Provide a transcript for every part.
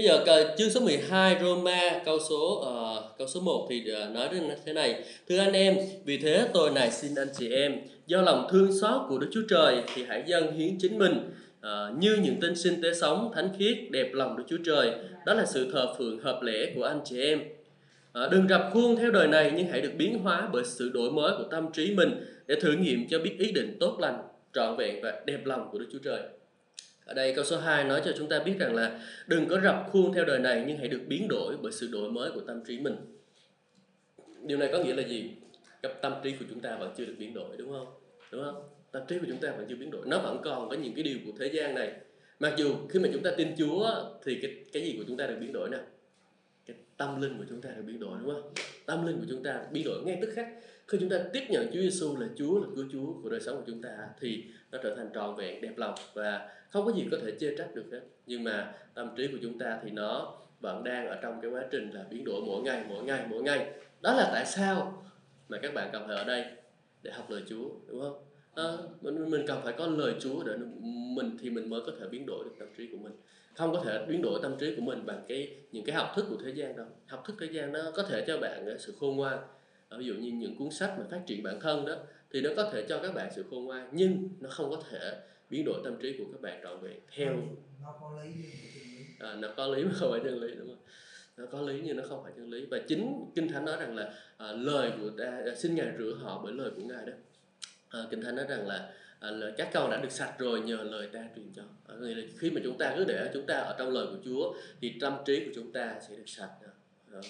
Bây giờ chương số 12 Roma câu số uh, câu số 1 thì ờ, nói đến thế này. Thưa anh em, vì thế tôi này xin anh chị em do lòng thương xót của Đức Chúa Trời thì hãy dâng hiến chính mình uh, như những tinh sinh tế sống thánh khiết đẹp lòng Đức Chúa Trời. Đó là sự thờ phượng hợp lễ của anh chị em. Uh, đừng rập khuôn theo đời này nhưng hãy được biến hóa bởi sự đổi mới của tâm trí mình để thử nghiệm cho biết ý định tốt lành, trọn vẹn và đẹp lòng của Đức Chúa Trời. Ở đây câu số 2 nói cho chúng ta biết rằng là đừng có rập khuôn theo đời này, nhưng hãy được biến đổi bởi sự đổi mới của tâm trí mình. Điều này có nghĩa là gì? Cái tâm trí của chúng ta vẫn chưa được biến đổi, đúng không? Đúng không? Tâm trí của chúng ta vẫn chưa biến đổi. Nó vẫn còn có những cái điều của thế gian này. Mặc dù khi mà chúng ta tin Chúa thì cái cái gì của chúng ta được biến đổi nào? Cái tâm linh của chúng ta được biến đổi, đúng không? Tâm linh của chúng ta biến đổi ngay tức khắc khi chúng ta tiếp nhận Chúa Giêsu là Chúa là cứu Chúa của đời sống của chúng ta thì nó trở thành trọn vẹn đẹp lòng và không có gì có thể chê trách được hết. Nhưng mà tâm trí của chúng ta thì nó vẫn đang ở trong cái quá trình là biến đổi mỗi ngày mỗi ngày mỗi ngày. Đó là tại sao mà các bạn cần phải ở đây để học lời Chúa đúng không? À, mình mình cần phải có lời Chúa để mình thì mình mới có thể biến đổi được tâm trí của mình. Không có thể biến đổi tâm trí của mình bằng cái những cái học thức của thế gian đâu. Học thức thế gian nó có thể cho bạn sự khôn ngoan ví dụ như những cuốn sách mà phát triển bản thân đó thì nó có thể cho các bạn sự khôn ngoan nhưng nó không có thể biến đổi tâm trí của các bạn trọn vẹn theo. Nó có lý nhưng mà chân lý. À, nó có lý mà không phải chân lý đúng không? Nó có lý nhưng nó không phải chân lý. Và chính kinh thánh nói rằng là à, lời của ta à, xin ngài rửa họ bởi lời của ngài đó. À, kinh thánh nói rằng là à, lời các con đã được sạch rồi nhờ lời ta truyền cho. À, nghĩa là khi mà chúng ta cứ để chúng ta ở trong lời của Chúa thì tâm trí của chúng ta sẽ được sạch. à,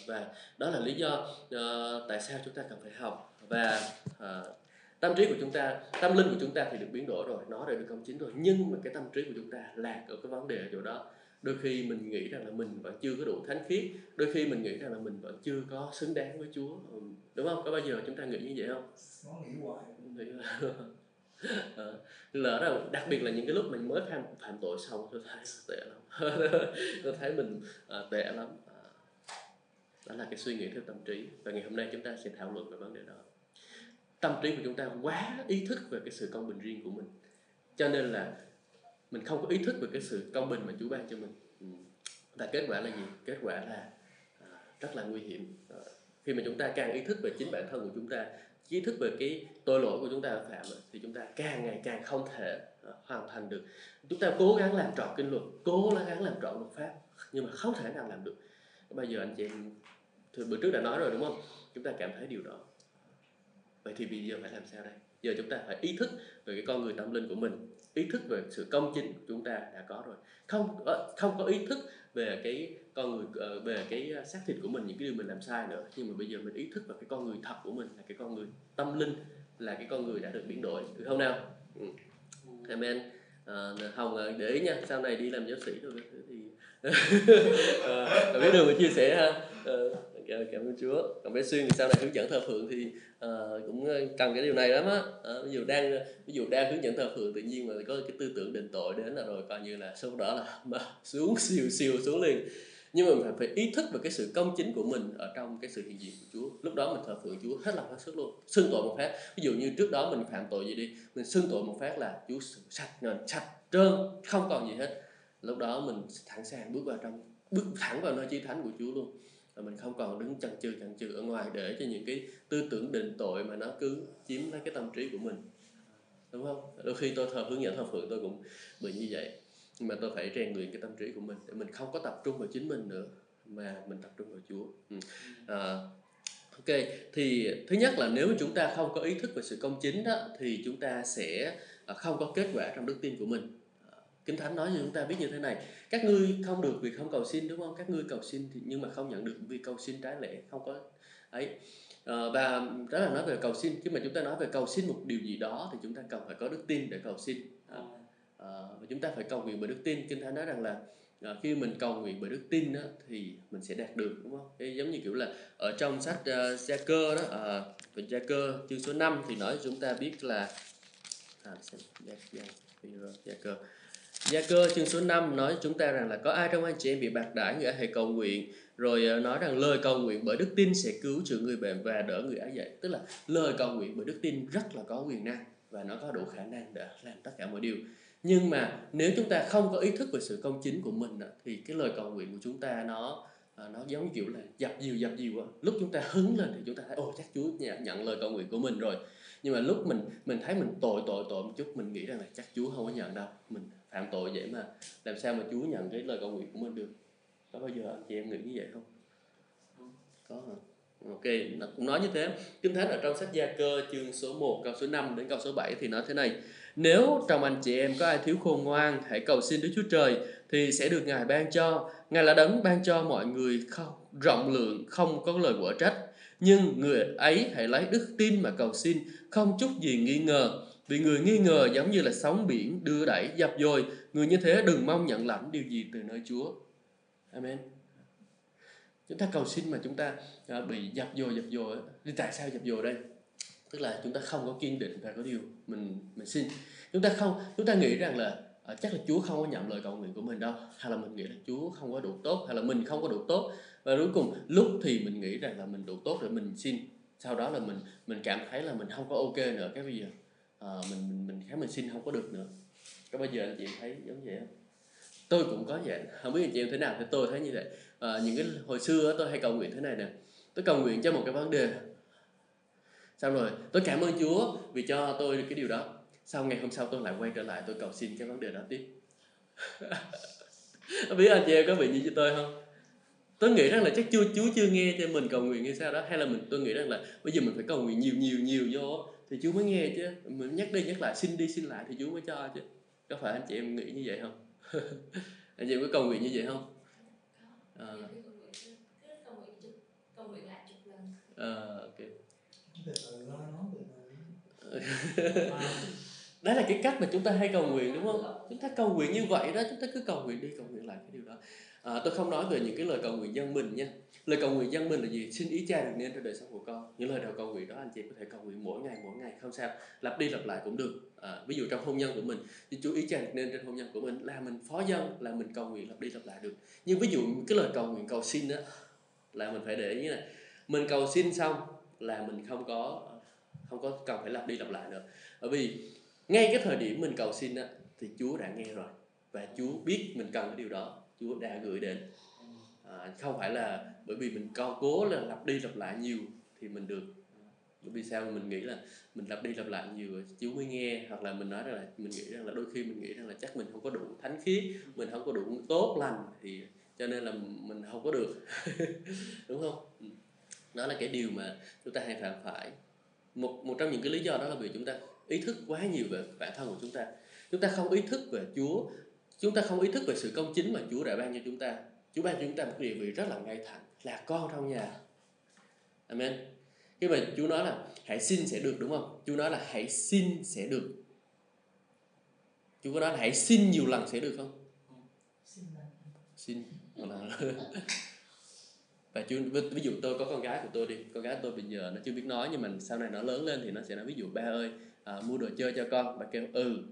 và đó là lý do uh, tại sao chúng ta cần phải học. Và uh, tâm trí của chúng ta tâm linh của chúng ta thì được biến đổi rồi nó đã được công chính rồi nhưng mà cái tâm trí của chúng ta lạc ở cái vấn đề ở chỗ đó. Đôi khi mình nghĩ rằng là mình vẫn chưa có đủ thánh khiết đôi khi mình nghĩ rằng là mình vẫn chưa có xứng đáng với Chúa. Ừ, đúng không? Có bao giờ chúng ta nghĩ như vậy không? Nó nghĩ hoài. Nghĩ à, lỡ là đặc biệt là những cái lúc mình mới phạm phạm tội xong tôi thấy tệ lắm. Tôi thấy mình à, tệ lắm đó là cái suy nghĩ theo tâm trí. Và ngày hôm nay chúng ta sẽ thảo luận về vấn đề đó. Tâm trí của chúng ta quá ý thức về cái sự công bình riêng của mình. Cho nên là mình không có ý thức về cái sự công bình mà Chúa ban cho mình. Ừ. Và kết quả là gì? Kết quả là à, rất là nguy hiểm. Ờ, khi mà chúng ta càng ý thức về chính bản thân của chúng ta, ý thức về cái tội lỗi của chúng ta phạm thì chúng ta càng ngày càng không thể ờ, hoàn thành được. Chúng ta cố gắng làm trọn kinh luật, cố gắng làm trọn luật pháp, nhưng mà không thể nào làm được. Bây giờ anh chị em thì bữa trước đã nói rồi đúng không? Chúng ta cảm thấy điều đó. Vậy thì bây giờ phải làm sao đây? Giờ chúng ta phải ý thức về cái con người tâm linh của mình ý thức về sự công chính của chúng ta đã có rồi. Không không có ý thức về cái con người ờ, về cái xác thịt của mình những cái điều mình làm sai nữa. Nhưng mà bây giờ mình ý thức vào cái con người thật của mình là cái con người tâm linh là cái con người đã được biến đổi. Được không nào? Ừ. amen. À, hồng để ý nha sau này đi làm giáo sĩ rồi thì à, biết đường mà chia sẻ ha. À, Dạ, cảm ơn Chúa. Còn bé xuyên thì sau này hướng dẫn thờ phượng thì uh, cũng ờ, cần cái điều này lắm á. Uh, ví dụ đang ví dụ đang hướng dẫn thờ phượng tự nhiên mà có cái tư tưởng định tội đến là rồi coi như là số đó là mà xuống siêu siêu xuống liền. Nhưng mà mình phải, phải ý thức về cái sự công chính của mình ở trong cái sự hiện diện của Chúa. Lúc đó mình thờ phượng Chúa hết lòng hết sức luôn. Xưng tội một phát. Ví dụ như trước đó mình phạm tội gì đi mình xưng tội một phát là Chúa sạch nền sạch trơn không còn gì hết. Lúc đó mình thẳng sàng bước vào trong bước thẳng vào nơi chí thánh của Chúa luôn và mình không còn đứng chần chừ chần chừ ở ngoài để cho những cái tư tưởng định tội mà nó cứ chiếm lấy cái tâm trí của mình. Đúng không? Đôi khi tôi thờ hướng dẫn thờ phượng tôi cũng bị như vậy. Nhưng mà tôi phải rèn luyện cái tâm trí của mình để mình không có tập trung vào chính mình nữa mà mình tập trung vào Chúa. Ừ. à, ok thì thứ nhất là nếu chúng ta không có ý thức về sự công chính đó thì chúng ta sẽ à, không có kết quả trong đức tin của mình. Kinh Thánh nói cho chúng ta biết như thế này Các ngươi không được vì không cầu xin đúng không? Các ngươi cầu xin thì nhưng mà không nhận được vì cầu xin trái lẽ Không có ấy. À, Và đó là nói về cầu xin. Khi mà chúng ta nói về cầu xin một điều gì đó Thì chúng ta cần phải có đức tin để cầu xin. À, à, Và chúng ta phải cầu nguyện bởi đức tin. Kinh Thánh nói rằng là à, khi mình cầu nguyện bởi đức tin đó, thì mình sẽ đạt được đúng không? Giống như kiểu là ở trong sách uh, Gia Cơ đó, uh, Gia Cơ chương số 5 thì nói chúng ta biết là à, xem, Gia, Gia, Gia Cơ. Gia cơ chương số 5 nói chúng ta rằng là có ai trong anh chị em bị bạc đãi người ấy hãy cầu nguyện? Rồi ờ, nói rằng lời cầu nguyện bởi đức tin sẽ cứu chữa người bệnh và đỡ người ấy dậy. Tức là lời cầu nguyện bởi đức tin rất là có quyền năng và nó có đủ khả năng để làm tất cả mọi điều. Nhưng mà nếu chúng ta không có ý thức về sự công chính của mình thì cái lời cầu nguyện của chúng ta nó ờ, nó giống như kiểu là dập dìu dập dìu á. Lúc chúng ta hứng lên thì chúng ta thấy ồ chắc Chúa nhận, nhận lời cầu nguyện của mình rồi. Nhưng mà lúc mình mình thấy mình tội tội tội một chút mình nghĩ rằng là chắc Chúa không có nhận đâu. Mình phạm tội vậy mà làm sao mà Chúa nhận cái lời cầu nguyện của mình được có bao giờ anh chị em nghĩ như vậy không có hả Ok, nó cũng nói như thế. Kinh Thánh ở trong sách Gia Cơ chương số 1 câu số 5 đến câu số 7 thì nói thế này. Nếu trong anh chị em có ai thiếu khôn ngoan, hãy cầu xin Đức Chúa Trời thì sẽ được Ngài ban cho. Ngài là đấng ban cho mọi người không rộng lượng, không có lời quả trách. Nhưng người ấy hãy lấy đức tin mà cầu xin, không chút gì nghi ngờ. Vì người nghi ngờ giống như là sóng biển đưa đẩy dập dồi. Người như thế đừng mong nhận lãnh điều gì từ nơi Chúa. Amen. Chúng ta cầu xin mà chúng ta à, bị dập dồi dập dồi thì tại sao dập dồi đây? Tức là chúng ta không có kiên định và có điều mình mình xin. Chúng ta không chúng ta nghĩ rằng là à, chắc là Chúa không có nhận lời cầu nguyện của mình đâu hay là mình nghĩ là Chúa không có đủ tốt hay là mình không có đủ tốt. Và cuối cùng lúc thì mình nghĩ rằng là mình đủ tốt rồi mình xin. Sau đó là mình mình cảm thấy là mình không có ok nữa. Cái bây giờ à, mình mình mình thấy mình xin không có được nữa. Có bao giờ anh chị thấy giống vậy không? Tôi cũng có vậy. Không biết anh chị em thế nào thì tôi thấy như vậy. À, những cái hồi xưa tôi hay cầu nguyện thế này nè. Tôi cầu nguyện cho một cái vấn đề. Xong rồi tôi cảm ơn Chúa vì cho tôi được cái điều đó. Sau ngày hôm sau tôi lại quay trở lại tôi cầu xin cái vấn đề đó tiếp. Không biết anh chị em có bị như tôi không? Tôi nghĩ rằng là chắc chưa Chúa chưa nghe cho mình cầu nguyện như sao đó. Hay là mình tôi nghĩ rằng là bây giờ mình phải cầu nguyện nhiều nhiều nhiều vô thì Chúa mới nghe chứ. Mình nhắc đi nhắc lại xin đi xin lại thì Chúa mới cho chứ. Có phải anh chị em nghĩ như vậy không? Anh chị em có cầu nguyện như vậy không? À, à ok. Đó là cái cách mà chúng ta hay cầu nguyện đúng không? Chúng ta cầu nguyện như vậy đó chúng ta cứ cầu nguyện đi cầu nguyện lại cái điều đó à, tôi không nói về những cái lời cầu nguyện dân mình nha. Lời cầu nguyện dân mình là gì? Xin ý cha được nên cho đời sống của con. Những lời đầu cầu nguyện đó anh chị có thể cầu nguyện mỗi ngày mỗi ngày không sao. Lặp đi lặp lại cũng được. À, ví dụ trong hôn nhân của mình thì chú ý cha được nên trên hôn nhân của mình là mình phó dân là mình cầu nguyện lặp đi lặp lại được. Nhưng ví dụ cái lời cầu nguyện cầu xin đó là mình phải để ý như này. Mình cầu xin xong là mình không có không có cần phải lặp đi lặp lại nữa. Bởi vì ngay cái thời điểm mình cầu xin á thì Chúa đã nghe rồi và Chúa biết mình cần cái điều đó. Chúa đã gửi đến. À, không phải là bởi vì mình co cố là lặp đi lặp lại nhiều thì mình được. Bởi vì sao? Mình nghĩ là mình lặp đi lặp lại nhiều Chúa mới nghe hoặc là mình nói rằng là mình nghĩ rằng là đôi khi mình nghĩ rằng là chắc mình không có đủ thánh khiết mình không có đủ tốt lành thì cho nên là mình không có được. Đúng không? Ừ. đó là cái điều mà chúng ta hay phạm phải. Một một trong những cái lý do đó là vì chúng ta ý thức quá nhiều về bản thân của chúng ta. Chúng ta không ý thức về Chúa chúng ta không ý thức về sự công chính mà Chúa đã ban cho chúng ta. Chúa ban cho chúng ta một địa vị rất là ngay thẳng là con trong nhà. Amen. Khi mà Chúa nói là hãy xin sẽ được đúng không? Chúa nói là hãy xin sẽ được. Chúa có nói là hãy xin nhiều lần sẽ được không? Xin là và chú ví dụ tôi có con gái của tôi đi. Con gái tôi bây giờ nó chưa biết nói nhưng mà sau này nó lớn lên thì nó sẽ nói ví dụ ba ơi à, mua đồ chơi cho con. Bà kêu ừ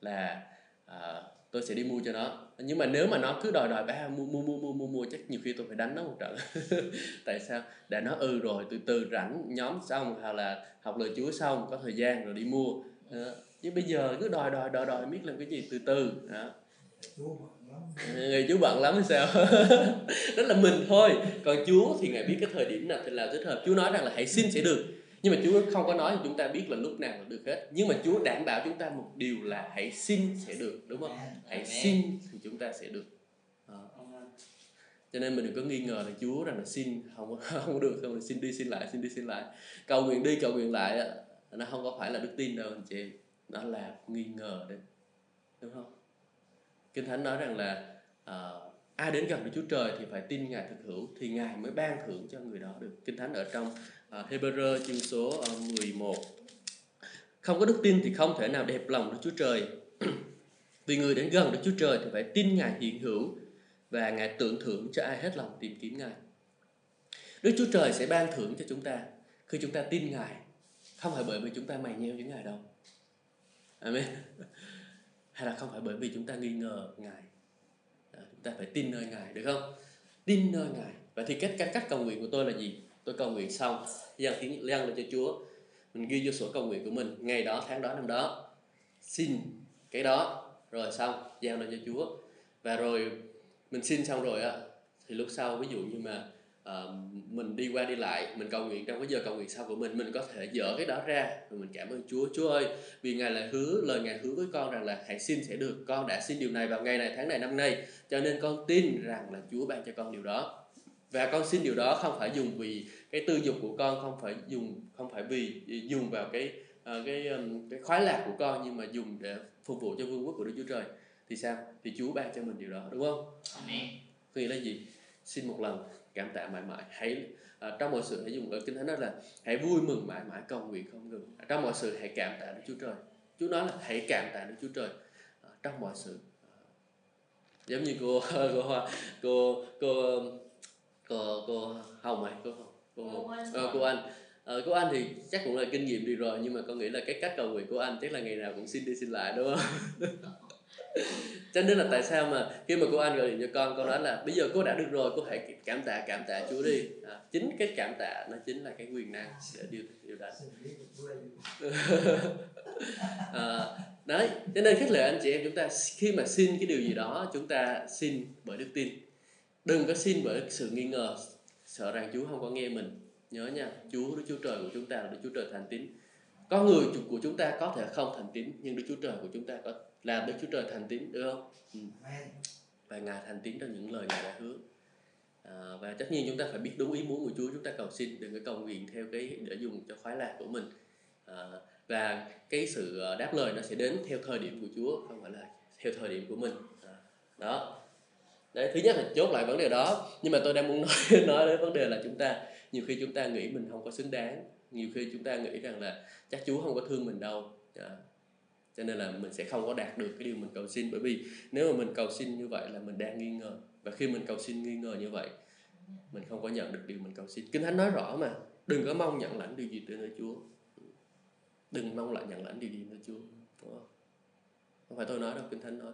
là à, tôi sẽ đi mua cho nó. Nhưng mà nếu mà nó cứ đòi đòi ba mua mua mua mua mua mua chắc nhiều khi tôi phải đánh nó một trận. Tại sao? Để nó ừ rồi từ từ rảnh nhóm xong hoặc là học lời chúa xong có thời gian rồi đi mua. Đó. chứ bây giờ cứ đòi đòi đòi đòi biết làm cái gì? Từ từ. Đó. Người chú bận lắm hay sao? Đó là mình thôi. Còn chúa thì ngài biết cái thời điểm nào thì là thích hợp. Chúa nói rằng là hãy xin sẽ được nhưng mà Chúa không có nói chúng ta biết là lúc nào là được hết. Nhưng mà Chúa đảm bảo chúng ta một điều là hãy xin sẽ được đúng không? Hãy xin thì chúng ta sẽ được. Đó. cho nên mình đừng có nghi ngờ là Chúa rằng là xin không không được không xin đi xin lại xin đi xin lại. Cầu nguyện đi cầu nguyện lại nó không có phải là đức tin đâu anh chị. Nó là nghi ngờ đấy. Đúng không? Kinh thánh nói rằng là uh, ai đến gần Đức Chúa Trời thì phải tin Ngài thực hữu thì Ngài mới ban thưởng cho người đó được. Kinh Thánh ở trong uh, Hebrew chương số ờ, uh, 11 Không có đức tin thì không thể nào đẹp lòng Đức Chúa Trời. Vì người đến gần Đức Chúa Trời thì phải tin Ngài hiện hữu Và Ngài tưởng thưởng cho ai hết lòng tìm kiếm Ngài. Đức Chúa Trời sẽ ban thưởng cho chúng ta Khi chúng ta tin Ngài Không phải bởi vì chúng ta mày nheo với Ngài đâu. Amen. Hay là không phải bởi vì chúng ta nghi ngờ Ngài ta phải tin nơi Ngài được không? Tin nơi Ngài. Vậy thì cách cách cách cầu nguyện của tôi là gì? Tôi cầu nguyện xong, dâng tiếng dâng lên cho Chúa. Mình ghi vô sổ cầu nguyện của mình ngày đó, tháng đó, năm đó. Xin cái đó rồi xong giao lên cho Chúa và rồi mình xin xong rồi á thì lúc sau ví dụ như mà uh, mình đi qua đi lại mình cầu nguyện trong cái giờ cầu nguyện sau của mình mình có thể dỡ cái đó ra và mình cảm ơn Chúa. Chúa ơi vì ngài là hứa lời ngài hứa với con rằng là hãy xin sẽ được con đã xin điều này vào ngày này tháng này năm nay. Cho nên con tin rằng là Chúa ban cho con điều đó. Và con xin điều đó không phải dùng vì cái tư dục của con không phải dùng không phải vì dùng vào cái uh, cái um, cái khoái lạc của con nhưng mà dùng để phục vụ cho vương quốc của Đức Chúa Trời. Thì sao? Thì Chúa ban cho mình điều đó đúng không? Amen. nghĩa là gì? Xin một lần cảm tạ mãi mãi. Hãy uh, trong mọi sự hãy dùng ở kinh thánh đó là hãy vui mừng mãi mãi cầu nguyện không ngừng. Trong mọi sự hãy cảm tạ Đức Chúa Trời. Chúa nói là hãy cảm tạ Đức Chúa Trời uh, trong mọi sự uh, giống như cô cô cô cô cô cô Hồng này cô cô Cô ờ, cô Anh. Ờ, cô Anh thì chắc cũng là kinh nghiệm đi rồi nhưng mà con nghĩ là cái cách cầu nguyện của anh chắc là ngày nào cũng xin đi xin lại đúng không? cho nên là tại sao mà khi mà cô anh gọi điện cho con con nói là bây giờ cô đã được rồi cô hãy cảm tạ cảm tạ chúa đi. À, chính cái cảm tạ nó chính là cái quyền năng sẽ điều điều đó à, đấy cho nên khích lệ anh chị em chúng ta khi mà xin cái điều gì đó chúng ta xin bởi đức tin. Đừng có xin bởi sự nghi ngờ sợ rằng chúa không có nghe mình. Nhớ nha chúa đức chúa trời của chúng ta là đức chúa trời thành tín. Con người của chúng ta có thể không thành tín nhưng đức chúa trời của chúng ta có là đức chúa trời thành tín được không? Ừ. Và ngài thành tín trong những lời ngài đã hứa. À, và tất nhiên chúng ta phải biết đúng ý muốn của Chúa chúng ta cầu xin đừng có cầu nguyện theo cái để dùng cho khoái lạc của mình. À, và cái sự ờ, đáp lời nó sẽ đến theo thời điểm của Chúa không phải là theo thời điểm của mình. À, đó. Đấy thứ nhất là chốt lại vấn đề đó. Nhưng mà tôi đang muốn nói nói đến vấn đề là chúng ta nhiều khi chúng ta nghĩ mình không có xứng đáng. Nhiều khi chúng ta nghĩ rằng là chắc Chúa không có thương mình đâu. À, cho nên là mình sẽ không có đạt được cái điều mình cầu xin. Bởi vì nếu mà mình cầu xin như vậy là mình đang nghi ngờ. Và khi mình cầu xin nghi ngờ như vậy mình không có nhận được điều mình cầu xin. Kinh thánh nói rõ mà đừng có mong nhận lãnh điều gì từ nơi chúa. Đừng mong lại nhận lãnh điều gì từ chúa đúng không? Không phải tôi nói đâu kinh thánh nói.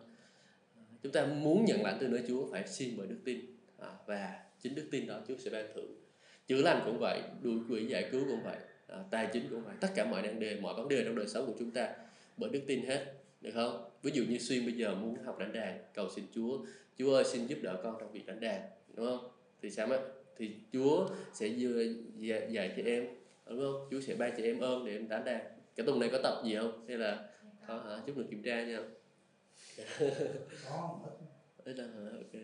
Chúng ta muốn nhận lãnh từ nơi chúa phải xin bởi đức tin. À, và chính đức tin đó chúa sẽ ban thưởng. Chữa lành cũng vậy đuổi quỷ giải cứu cũng vậy à, tài chính cũng vậy. Tất cả mọi vấn đề mọi vấn đề trong đời sống của chúng ta bởi đức tin hết. Được không? Ví dụ như xuyên bây giờ muốn học đánh đàn cầu xin chúa. Chúa ơi xin giúp đỡ con trong việc đánh đàn. Đúng không? Thì sao á thì chúa sẽ dạy, dạy cho em đúng không? Chúa sẽ ban cho em ơn để em đánh đàn. Cái tuần này có tập gì không? Hay là có hả? Chút nữa kiểm tra nha. Có. Ít. Là ok.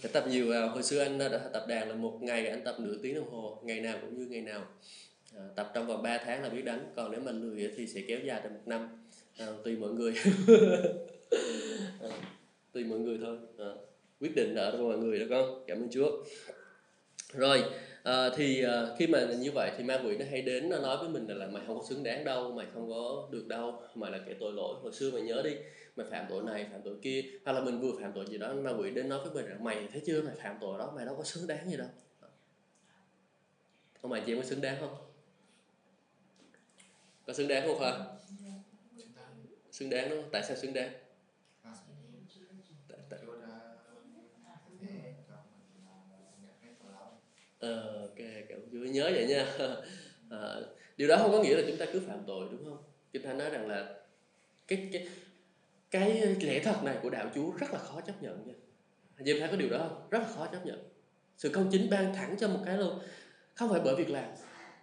Phải tập nhiều vào hồi xưa anh đã tập đàn là một ngày anh tập nửa tiếng đồng hồ ngày nào cũng như ngày nào à, tập trong vòng 3 tháng là biết đánh. Còn nếu mình lười thì sẽ kéo dài trong một năm. À, tùy mọi người. À, tùy mọi người thôi. À, quyết định ở trong mọi người đó con cảm ơn chúa. Rồi à, thì à, khi mà như vậy thì ma quỷ nó hay đến nó nói với mình là, là mày không có xứng đáng đâu mày không có được đâu mày là kẻ tội lỗi. Hồi xưa mày nhớ đi mày phạm tội này phạm tội kia. Hoặc là mình vừa phạm tội gì đó ma quỷ đến nói với mình rằng mày thấy chưa mày phạm tội đó mày đâu có xứng đáng gì đâu. Không mày chị có xứng đáng không? Có xứng đáng không phải xứng đáng. Đúng không? Tại sao xứng đáng? Tại, tại, ờ, ok cảm ơn Chúa nhớ vậy nha. À, điều đó không có nghĩa là chúng ta cứ phạm tội đúng không? Kinh thánh nói rằng là cái cái cái lẽ thật này của đạo Chúa rất là khó chấp nhận nha. Anh em thấy có điều đó không? Rất là khó chấp nhận. Sự công chính ban thẳng cho một cái luôn. Không phải bởi việc làm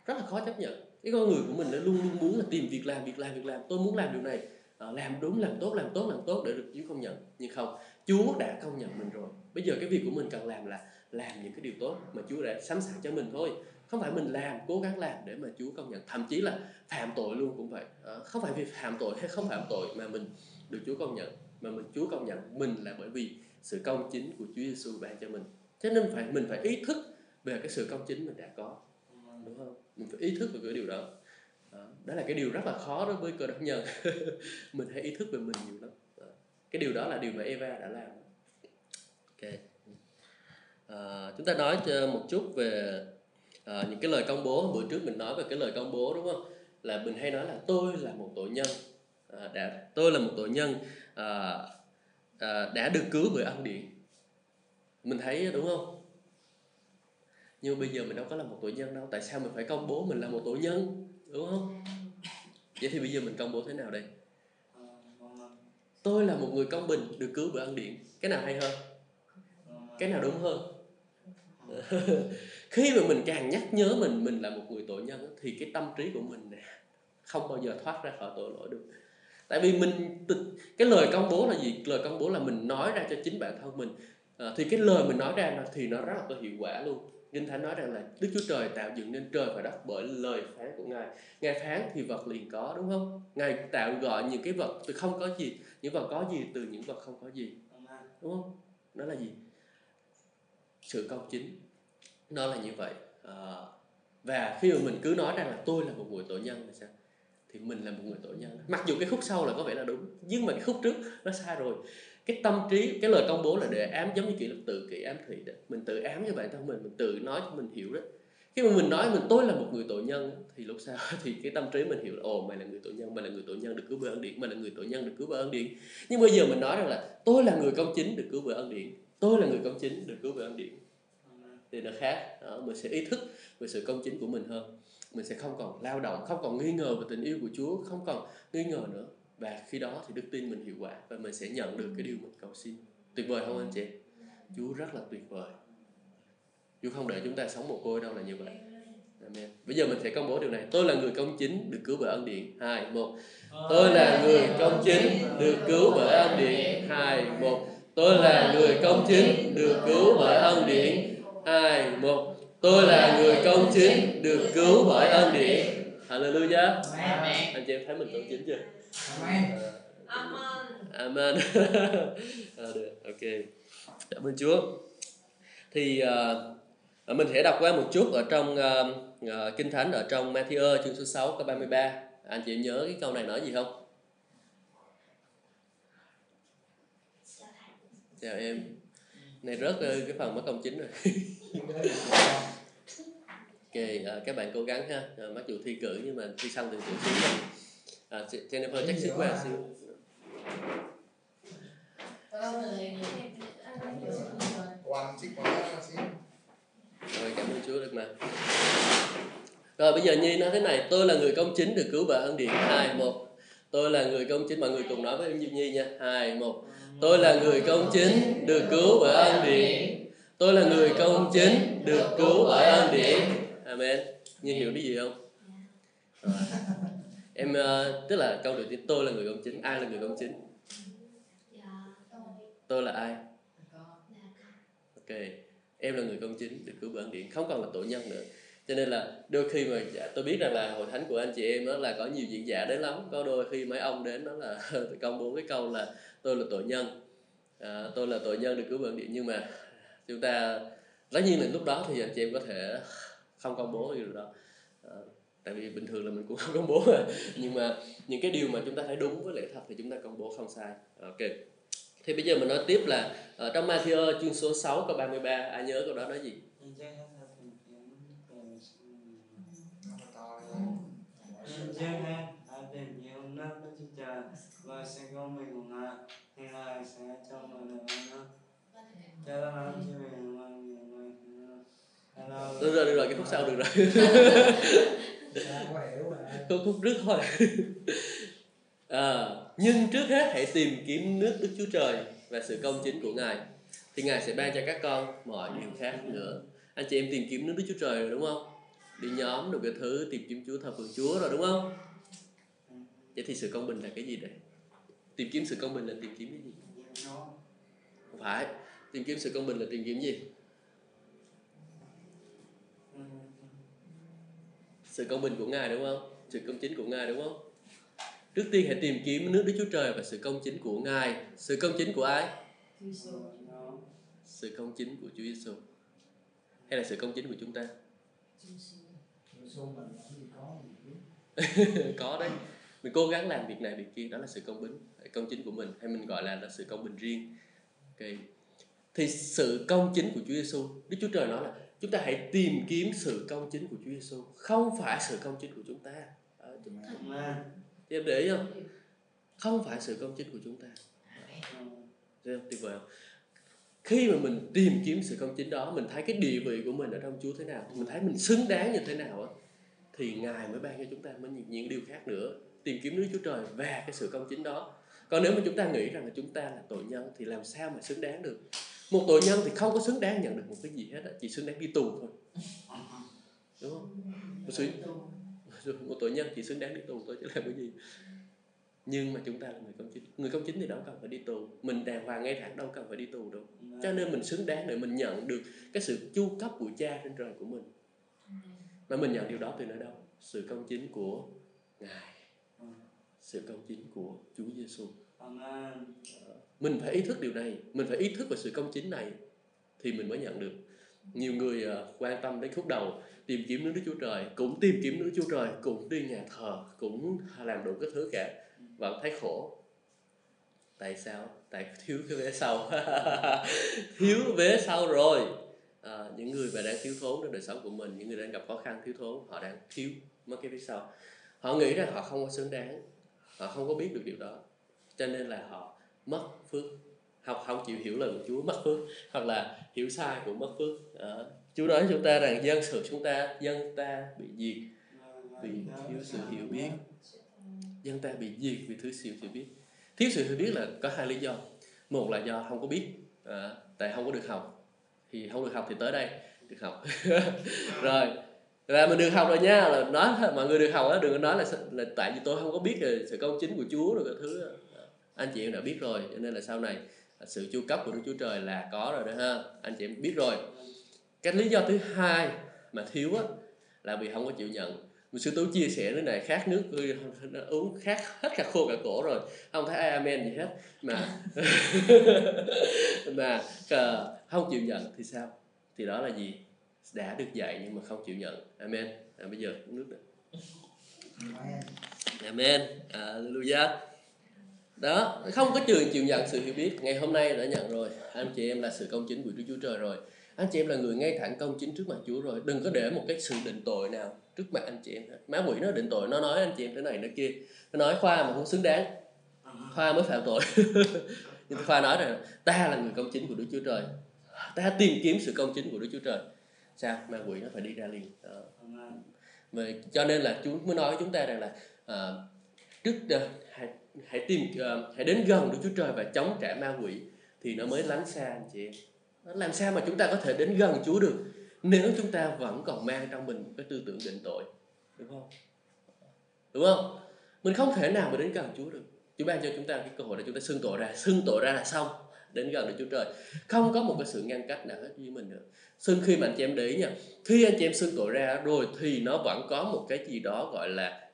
rất là khó chấp nhận cái con người của mình nó luôn luôn muốn là tìm việc làm việc làm việc làm. Tôi muốn làm điều này. À, làm đúng làm tốt làm tốt làm tốt để được Chúa công nhận. Nhưng không Chúa đã công nhận mình rồi. Bây giờ cái việc của mình cần làm là làm những cái điều tốt mà Chúa đã sẵn sàng cho mình thôi. Không phải mình làm cố gắng làm để mà Chúa công nhận. Thậm chí là phạm tội luôn cũng vậy. À, không phải vì phạm tội hay không phạm tội mà mình được Chúa công nhận mà mình Chúa công nhận mình là bởi vì sự công chính của Chúa Giêsu ban cho mình. Cho nên phải mình phải ý thức về cái sự công chính mình đã có đúng không? Mình phải ý thức về cái điều đó. Đó, đó là cái điều rất là khó đối với cơ đốc nhân. Mình hãy ý thức về mình nhiều lắm. Đó. cái điều đó là điều mà Eva đã làm. Ok. À, chúng ta nói một chút về à, những cái lời công bố. Bữa trước mình nói về cái lời công bố đúng không? Là mình hay nói là tôi là một tội nhân. À, đã tôi là một tội nhân à, à, đã được cứu bởi ân điển. Mình thấy đúng không? Nhưng bây giờ mình đâu có là một tội nhân đâu. Tại sao mình phải công bố mình là một tội nhân? Đúng không? Vậy thì bây giờ mình công bố thế nào đây? Tôi là một người công bình được cứu bởi ân điển. Cái nào hay hơn? Cái nào đúng hơn? Khi mà mình càng nhắc nhớ mình mình là một người tội nhân thì cái tâm trí của mình không bao giờ thoát ra khỏi tội lỗi được. Tại vì mình cái lời công bố là gì? Lời công bố là mình nói ra cho chính bản thân mình. À, thì cái lời mình nói ra thì nó rất là có hiệu quả luôn. Kinh Thánh nói rằng là Đức Chúa Trời tạo dựng nên trời và đất bởi lời phán của Ngài. Ngài phán thì vật liền có đúng không? Ngài tạo gọi những cái vật từ không có gì, những vật có gì từ những vật không có gì. Đúng không? Đó là gì? Sự công chính. Nó là như vậy. À, và khi mà mình cứ nói rằng là tôi là một người tội nhân thì sao? Thì mình là một người tội nhân. Mặc dù cái khúc sau là có vẻ là đúng, nhưng mà cái khúc trước nó sai rồi cái tâm trí cái lời công bố là để ám giống như kiểu là tự kỷ ám thị đó. Mình tự ám cho bản thân mình mình tự nói cho mình hiểu đó. Khi mà mình nói mình tôi là một người tội nhân thì lúc sau thì cái tâm trí mình hiểu là ồ mày là người tội nhân mày là người tội nhân được cứu bởi ân điển mày là người tội nhân được cứu bởi ân điển. Nhưng bây giờ mình nói rằng là tôi là người công chính được cứu bởi ân điển. Tôi là người công chính được cứu bởi ân điển. Thì nó khác. Đó, mình sẽ ý thức về sự công chính của mình hơn. Mình sẽ không còn lao động không còn nghi ngờ về tình yêu của Chúa không còn nghi ngờ nữa và khi đó thì đức tin mình hiệu quả và mình sẽ nhận được cái điều mình cầu xin tuyệt vời không anh chị Chúa rất là tuyệt vời Chúa không để chúng ta sống một côi đâu là như vậy Amen. Bây giờ mình sẽ công bố điều này. Tôi là người công chính được cứu bởi ân điển. Hai, một. Tôi là người công chính được cứu bởi ân điển. Hai, một. Tôi là người công chính được cứu bởi ân điển. Hai, một. Tôi là người công chính được cứu bởi ân điển. Hallelujah. Anh chị em thấy mình công chính chưa? Amen. Amen. Amen. à, được, ok. Cảm ơn Chúa. Thì uh, mình sẽ đọc qua một chút ở trong uh, uh, Kinh Thánh ở trong Matthew chương số 6 câu 33. Anh chị nhớ cái câu này nói gì không? Chào em. Này rớt cái phần mất công chính rồi. ok, uh, các bạn cố gắng ha. Uh, mặc dù thi cử nhưng mà thi xong thì tự xuống à, Jennifer chắc xíu qua xíu. Rồi cảm ơn Chúa được mà rồi bây giờ Nhi nói thế này. Tôi là người công chính được cứu bởi ân điển. Hai một. Tôi là người công chính Mọi người cùng nói với em Nhi nha. Hai một. Tôi là người công chính được cứu bởi ân điển. Tôi là người công chính được cứu bởi ân điển Amen Nhi hiểu cái gì không? Rồi em uh, tức là câu đầu tiên tôi là người công chính ai là người công chính? Tôi. Là ai? Ok em là người công chính được cứu bởi ân điển không còn là tội nhân nữa. Cho nên là đôi khi mà dạ, tôi biết rằng là hội thánh của anh chị em đó là có nhiều diễn giả đến lắm. Có đôi khi mấy ông đến đó là công bố cái câu là tôi là tội nhân. À, tôi là tội nhân được cứu bởi ân điển. Nhưng mà chúng ta tất nhiên là lúc đó thì anh chị em có thể không công bố điều đó. À, tại vì bình thường là mình cũng không công bố. Nhưng mà những cái điều mà chúng ta thấy đúng với lẽ thật thì chúng ta công bố không sai. Ok. Thì bây giờ mình nói tiếp là ở trong Matthew chương số 6 câu 33 ai nhớ câu đó nói gì? Và sẽ có mình của Ngài. Thì Ngài sẽ cho mình được ăn Cha đã làm cho mình được rồi được rồi cái khúc sau được rồi. Khúc khúc trước thôi. À, nhưng trước hết hãy tìm kiếm nước Đức Chúa Trời và sự công chính của Ngài thì Ngài sẽ ban cho các con mọi điều khác nữa. Anh chị em tìm kiếm nước Đức Chúa Trời rồi đúng không? Đi nhóm được cái thứ tìm kiếm Chúa thờ phượng Chúa rồi đúng không? Vậy thì sự công bình là cái gì đây? Tìm kiếm sự công bình là tìm kiếm cái gì? Không phải. Tìm kiếm sự công bình là tìm kiếm gì sự công bình của ngài đúng không? Sự công chính của ngài đúng không? Trước tiên hãy tìm kiếm nước đức chúa trời và sự công chính của ngài. Sự công chính của ai? Sự công chính của chúa giêsu hay là sự công chính của chúng ta? Có đấy. Mình cố gắng làm việc này việc kia. Đó là sự công bình công chính của mình. Hay mình gọi là, là sự công bình riêng. Okay. thì sự công chính của Chúa Giêsu Đức Chúa Trời nói là chúng ta hãy tìm kiếm sự công chính của Chúa Giêsu không phải sự công chính của chúng ta. À, chúng ta thì em để ý không? Không phải sự công chính của chúng ta. Thấy không? tuyệt vời không? Khi mà mình tìm kiếm sự công chính đó mình thấy cái địa vị của mình ở trong Chúa thế nào mình thấy mình xứng đáng như thế nào á thì ngài mới ban cho chúng ta mới những, những điều khác nữa. Tìm kiếm nước Chúa Trời và cái sự công chính đó. Còn nếu mà chúng ta nghĩ rằng là chúng ta là tội nhân thì làm sao mà xứng đáng được một tội nhân thì không có xứng đáng nhận được một cái gì hết á chỉ xứng đáng đi tù thôi. Đúng không? Một, sự, một tội nhân chỉ xứng đáng đi tù thôi chứ làm cái gì? Nhưng mà chúng ta là người công chính. Người công chính thì đâu cần phải đi tù. Mình đàng hoàng ngay thẳng đâu cần phải đi tù đâu. Cho nên mình xứng đáng để mình nhận được cái sự chu cấp của cha trên trời của mình. Mà mình nhận điều đó từ nơi đâu? Sự công chính của ngài. Sự công chính của Chúa Giêsu mình phải ý thức điều này mình phải ý thức về sự công chính này thì mình mới nhận được. Nhiều người à, quan tâm đến khúc đầu tìm kiếm nước Đức Chúa Trời cũng tìm kiếm nước Chúa Trời cũng đi nhà thờ cũng làm đủ các thứ cả vẫn thấy khổ. Tại sao? Tại thiếu cái vé sau. Thiếu vé sau rồi. À, những người mà đang thiếu thốn trong đời sống của mình những người đang gặp khó khăn thiếu thốn họ đang thiếu mất cái vé sau. Họ nghĩ rằng họ không có xứng đáng họ không có biết được điều đó. Cho nên là họ mất phước. Học không chịu hiểu lời của Chúa mất phước. Hoặc là hiểu sai cũng mất phước. À, Chúa nói chúng ta rằng dân sự chúng ta dân ta bị diệt vì thiếu sự hiểu biết. Dân ta bị diệt vì thiếu sự hiểu biết. Thiếu sự hiểu biết là có hai lý do. Một là do không có biết. À, tại không có được học. Thì không được học thì tới đây được học. Rồi. Là mình được học rồi nha là nói mọi người được học đó đừng có nói là là tại vì tôi không có biết về sự công chính của Chúa rồi cái thứ anh chị em đã biết rồi cho nên là sau này sự chu cấp của Đức Chúa Trời là có rồi đó ha. Anh chị em biết rồi. Cái lý do thứ hai mà thiếu á là vì không có chịu nhận. Một sư tú chia sẻ thế này khát nước uống khát hết cả khô cả cổ rồi. Không thấy ai amen gì hết. Mà mà không chịu nhận thì sao? Thì đó là gì? Đã được dạy nhưng mà không chịu nhận. Amen. À, bây giờ uống nước nữa amen. Hallelujah đó không có trường chịu nhận sự hiểu biết. Ngày hôm nay đã nhận rồi. Anh chị em là sự công chính của Đức Chúa Trời rồi. Anh chị em là người ngay thẳng công chính trước mặt Chúa rồi. Đừng có để một cái sự định tội nào trước mặt anh chị em má quỷ nó định tội nó nói anh chị em thế này thế kia. Nó nói khoa mà không xứng đáng. Khoa mới phạm tội. Nhưng khoa nói rằng ta là người công chính của Đức Chúa Trời. Ta tìm kiếm sự công chính của Đức Chúa Trời. Sao? Ma quỷ nó phải đi ra liền. Đó. Vậy, cho nên là Chúa mới nói với chúng ta rằng là uh, trước uh, hãy, tìm uh, hãy đến gần Đức Chúa Trời và chống trả ma quỷ thì nó mới lánh xa anh chị em. Làm sao mà chúng ta có thể đến gần Chúa được nếu chúng ta vẫn còn mang trong mình cái tư tưởng định tội đúng không? Đúng không? Mình không thể nào mà đến gần Chúa được. Chúa ban cho chúng ta cái cơ hội để chúng ta xưng tội ra. Xưng tội ra là xong. Đến gần được Chúa Trời. Không có một cái sự ngăn cách nào hết với mình nữa xưng khi mà anh chị em để ý nha khi anh chị em xưng tội ra rồi thì nó vẫn có một cái gì đó gọi là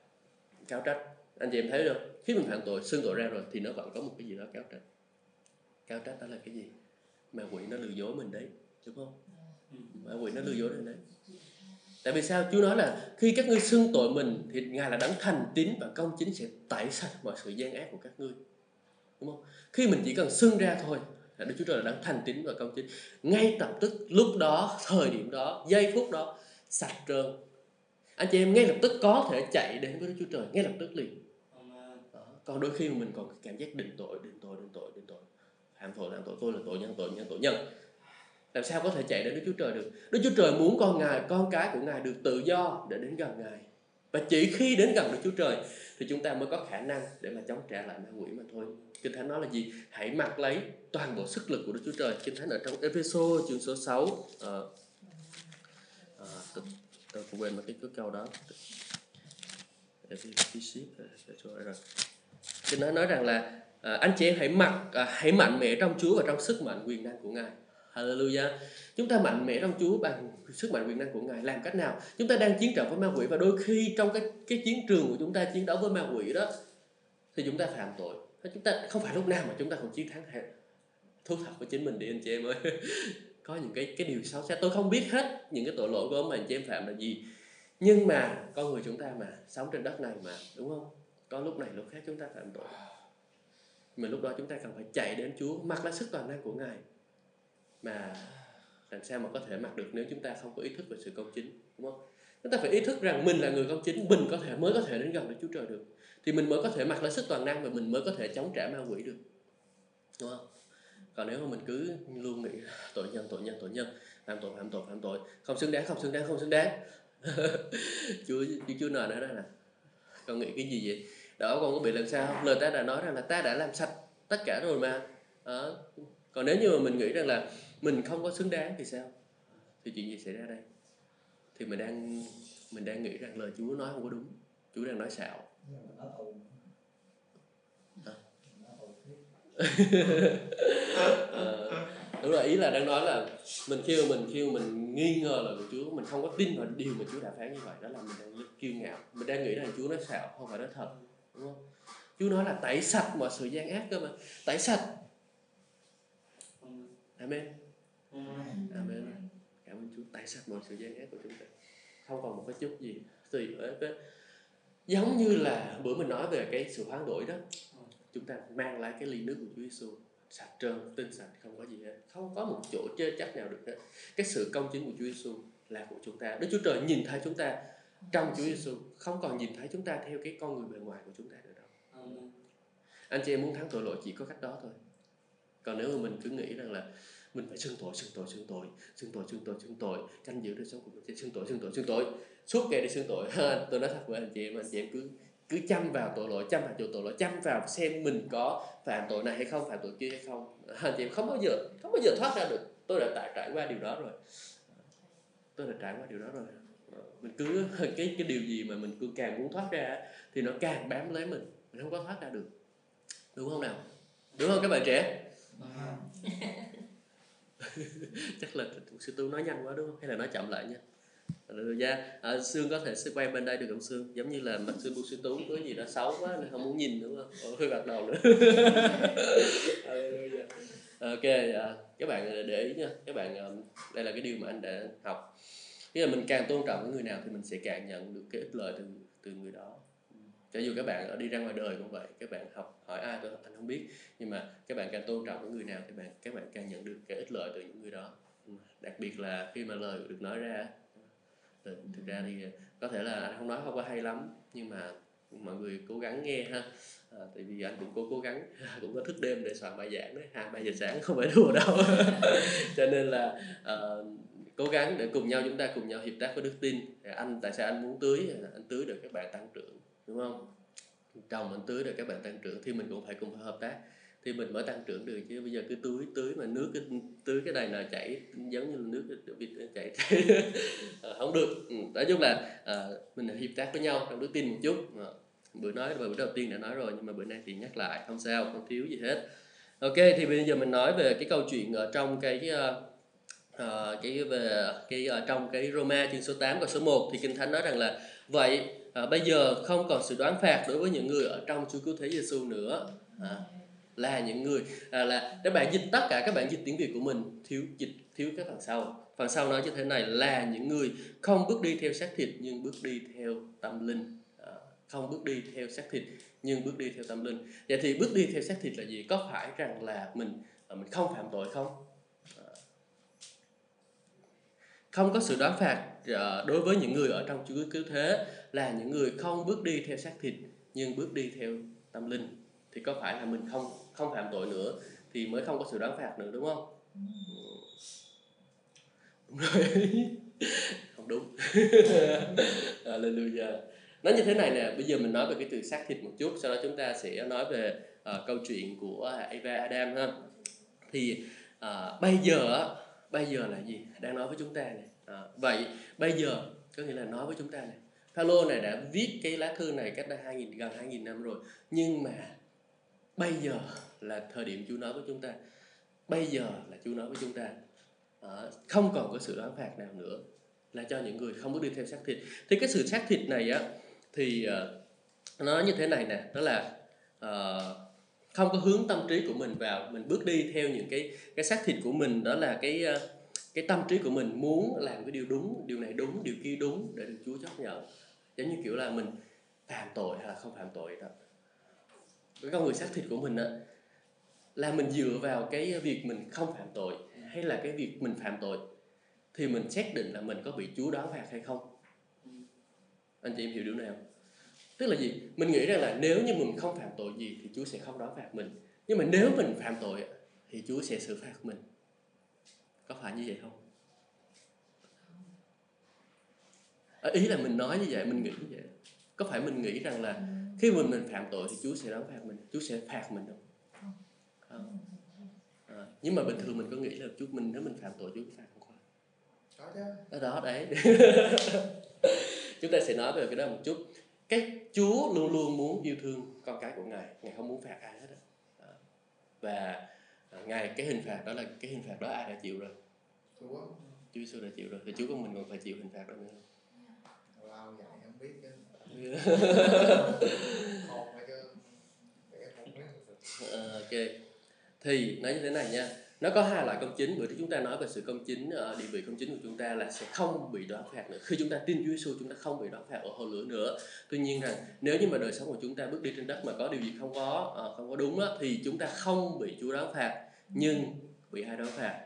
cáo trách. Anh chị em thấy không? Khi mình phạm tội, xưng tội ra rồi, thì nó vẫn có một cái gì đó cáo trách cáo trách đó là cái gì? Mà quỷ nó lừa dối mình đấy, đúng không? Mà quỷ nó lừa dối mình đấy. Tại vì sao? Chúa nói là khi các ngươi xưng tội mình, thì ngài là đấng thành tín và công chính sẽ tẩy sạch mọi sự gian ác của các ngươi. Đúng không? Khi mình chỉ cần xưng ra thôi là Đức Chúa Trời là đấng thành tín và công chính. Ngay lập tức, lúc đó, thời điểm đó, giây phút đó, sạch trơn. Anh chị em ngay lập tức có thể chạy đến với Đức Chúa Trời, ngay lập tức liền còn đôi khi mà mình còn cảm giác định tội định tội định tội định tội. Phạm tội phạm tội tôi là tội nhân tội nhân tội nhân. Làm sao có thể chạy đến Đức Chúa Trời được? Đức Chúa Trời muốn con ngài con cái của ngài được tự do để đến gần ngài. Và chỉ khi đến gần Đức Chúa Trời thì chúng ta mới có khả năng để mà chống trả lại ma quỷ mà thôi. Kinh Thánh nói là gì? Hãy mặc lấy toàn bộ sức lực của Đức Chúa Trời. Kinh Thánh ở trong Epheso chương số 6 à, à, tôi, tôi quên mất cái, cái câu đó. Kinh Thánh nói rằng là à, anh chị em hãy mặc à, hãy mạnh mẽ trong Chúa và trong sức mạnh quyền năng của Ngài. Hallelujah. Chúng ta mạnh mẽ trong Chúa bằng sức mạnh quyền năng của Ngài. Làm cách nào? Chúng ta đang chiến trận với ma quỷ và đôi khi trong cái cái chiến trường của chúng ta chiến đấu với ma quỷ đó thì chúng ta phạm tội chúng ta không phải lúc nào mà chúng ta cũng chiến thắng hết thú thật với chính mình đi anh chị em ơi có những cái cái điều xấu xa tôi không biết hết những cái tội lỗi của ông mà anh chị em phạm là gì nhưng mà con người chúng ta mà sống trên đất này mà đúng không có lúc này, lúc khác chúng ta phạm tội. Mà lúc đó chúng ta cần phải chạy đến Chúa, mặc lá sức toàn năng của Ngài. Mà làm sao mà có thể mặc được nếu chúng ta không có ý thức về sự công chính, đúng không? Chúng ta phải ý thức rằng mình là người công chính, mình có thể, mới có thể đến gần với Chúa Trời được. Thì mình mới có thể mặc lấy sức toàn năng và mình mới có thể chống trả ma quỷ được, đúng không? Còn nếu mà mình cứ luôn nghĩ, tội nhân tội nhân tội nhân, phạm tội phạm tội phạm tội, không xứng đáng, không xứng đáng, không xứng đáng. Chúa chúa chúa nói đó là con nghĩ cái gì vậy? Đó còn có bị làm sao lời ta đã nói rằng là ta đã làm sạch tất cả rồi mà. À, còn nếu như mà mình nghĩ rằng là mình không có xứng đáng thì sao? Thì chuyện gì xảy ra đây? Thì mình đang mình đang nghĩ rằng lời Chúa nói không có đúng. Chúa đang nói xạo. À. đúng rồi ý là đang nói là mình khi mà mình khi mà mình nghi ngờ lời của Chúa mình không có tin vào điều mà Chúa đã phán như vậy đó là mình đang kiêu ngạo. Mình đang nghĩ rằng Chúa nói xạo không phải nói thật đúng không? Chúa nói là tẩy sạch mọi sự gian ác cơ mà. Tẩy sạch. Amen. Amen. Cảm ơn Chúa. Tẩy sạch mọi sự gian ác của chúng ta. Không còn một cái chút gì tùy ở cái giống như là bữa mình nói về cái sự hoán đổi đó. Chúng ta mang lại cái ly nước của Chúa Giêsu sạch trơn, tinh sạch, không có gì hết. Không có một chỗ chê trách nào được hết. Cái sự công chính của Chúa Giêsu là của chúng ta. Đức Chúa Trời nhìn thấy chúng ta trong Chúa Giêsu không còn nhìn thấy chúng ta theo cái con người bề ngoài của chúng ta nữa đâu. Anh chị em muốn thắng tội lỗi chỉ có cách đó thôi. Còn nếu mà mình cứ nghĩ rằng là mình phải xưng tội xưng tội xưng tội xưng tội xưng tội xưng tội canh giữ đời sống của mình sẽ xưng tội xưng tội xưng tội suốt ngày đi xưng tội. Tôi nói thật với anh chị em anh chị em cứ cứ chăm vào tội lỗi chăm vào chỗ tội lỗi chăm vào xem mình có phạm tội này hay không phạm tội kia hay không. Anh chị em không bao giờ không bao giờ thoát ra được. Tôi đã trải trải qua điều đó rồi. Tôi đã trải qua điều đó rồi mình cứ cái cái điều gì mà mình cứ càng muốn thoát ra thì nó càng bám lấy mình. Mình không có thoát ra được. Đúng không nào? Đúng không các bạn trẻ? Chắc là sư tu nói nhanh quá đúng không? Hay là nói chậm lại nha. Ra dạ. à, xương có thể sẽ quay bên đây được không xương giống như là mặt xương bu xuyên tú có gì đó xấu quá nên không muốn nhìn đúng không? Ồ, hơi gật đầu nữa. Dạ. Ok à, các bạn à, để ý nha. Các bạn à, đây là cái điều mà anh đã học khi mà mình càng tôn trọng cái người nào thì mình sẽ càng nhận được cái ích lợi từ từ người đó. Cho dù các bạn ở đi ra ngoài đời cũng vậy các bạn học hỏi ai tôi anh không biết nhưng mà các bạn càng tôn trọng cái người nào thì bạn các bạn càng nhận được cái ích lợi từ những người đó. Đặc biệt là khi mà lời được nói ra thực ra thì có thể là anh không nói không có hay lắm nhưng mà mọi người cố gắng nghe ha. À, tại vì anh cũng cố cố gắng cũng có thức đêm để soạn bài giảng đấy. À, Hai ba giờ sáng không phải đùa đâu. Cho nên là uh, cố gắng để cùng nhau chúng ta cùng nhau hiệp tác với đức tin. Anh tại sao anh muốn tưới? Anh tưới được các bạn tăng trưởng đúng không? Trồng anh tưới được các bạn tăng trưởng thì mình cũng phải cùng phải hợp tác. Thì mình mới tăng trưởng được chứ bây giờ cứ tưới tưới mà nước cứ tưới cái này là chảy giống như nước vịt chảy, ờ, không được. Ừ, nói chung là à, mình hiệp tác với nhau trong đức tin một chút. À, bữa nói bữa đầu tiên đã nói rồi nhưng mà bữa nay thì nhắc lại không sao không thiếu gì hết. Ok thì bây giờ mình nói về cái câu chuyện ở trong cái à, cái về cái ở trong cái Roma chương số 8 câu số 1 thì kinh thánh nói rằng là vậy à, bây giờ không còn sự đoán phạt đối với những người ở trong Chúa cứu thế Giêsu nữa. À, là những người à, là các bạn dịch tất cả các bạn dịch tiếng Việt của mình thiếu dịch thiếu cái phần sau. Phần sau nói như thế này là những người không bước đi theo xác thịt nhưng bước đi theo tâm linh. À, không bước đi theo xác thịt nhưng bước đi theo tâm linh. Vậy thì bước đi theo xác thịt là gì? Có phải rằng là mình mình không phạm tội không à, không có sự đoán phạt à, đối với những người ở trong Chúa cứu thế là những người không bước đi theo xác thịt nhưng bước đi theo tâm linh. Thì có phải là mình không không phạm tội nữa thì mới không có sự đoán phạt nữa đúng không? Đúng rồi. Không đúng. Hallelujah. Nói như thế này nè bây giờ mình nói về cái từ xác thịt một chút sau đó chúng ta sẽ nói về uh, câu chuyện của Eva Adam ha. Thì uh, bây giờ bây giờ là gì? Đang nói với chúng ta này à, vậy bây giờ có nghĩa là nói với chúng ta này Phaolô này đã viết cái lá thư này cách đây 2000 gần 2000 năm rồi. Nhưng mà bây giờ là thời điểm Chúa nói với chúng ta. Bây giờ là Chúa nói với chúng ta à, không còn có sự đoán phạt nào nữa là cho những người không bước đi theo xác thịt. Thì cái sự xác thịt này á thì uh, nó như thế này nè. Đó là uh, không có hướng tâm trí của mình vào, mình bước đi theo những cái cái xác thịt của mình, đó là cái ờ, cái tâm trí của mình muốn làm cái điều đúng, điều này đúng, điều kia đúng để được Chúa chấp nhận. Giống như kiểu là mình phạm tội hay là không phạm tội đó. Cái con người xác thịt của mình á, là mình dựa vào cái việc mình không phạm tội hay là cái việc mình phạm tội thì mình xác định là mình có bị Chúa đoán phạt hay không? Anh chị em hiểu điều nào tức là gì? Mình nghĩ rằng là nếu như mình không phạm tội gì thì Chúa sẽ không đoán phạt mình. Nhưng mà nếu mình phạm tội thì Chúa sẽ xử phạt mình. Có phải như vậy không? Ý là mình nói như vậy mình nghĩ như vậy. Có phải mình nghĩ rằng là khi mình mình phạm tội thì Chúa sẽ đón phạt mình? Chúa sẽ phạt mình không? Không. À, nhưng mà bình thường mình có nghĩ là Chúa mình nếu mình phạm tội Chúa phạt không? Có đó đấy. Chúng ta sẽ nói về cái đó một chút cái Chúa luôn luôn muốn yêu thương con cái của ngài. Ngài không muốn phạt ai hết á. À, và à, ngài cái hình phạt đó là cái hình phạt đó ai đã chịu rồi? Chúa. Chúa Giêsu đã chịu rồi. Thì Chúa của mình còn phải chịu hình phạt đó nữa không? lao dạy không biết chứ. Ờ, ok. Thì nói như thế này nha nó có hai loại công chính bữa trước chúng ta nói về sự công chính ờ, địa vị công chính của chúng ta là sẽ không bị đoán phạt nữa. Khi chúng ta tin Chúa Giêsu chúng ta không bị đoán phạt ở hồ lửa nữa. Tuy nhiên rằng nếu như mà đời sống của chúng ta bước đi trên đất mà có điều gì không có ờ, không có đúng đó, thì chúng ta không bị Chúa đoán phạt nhưng bị ai đoán phạt?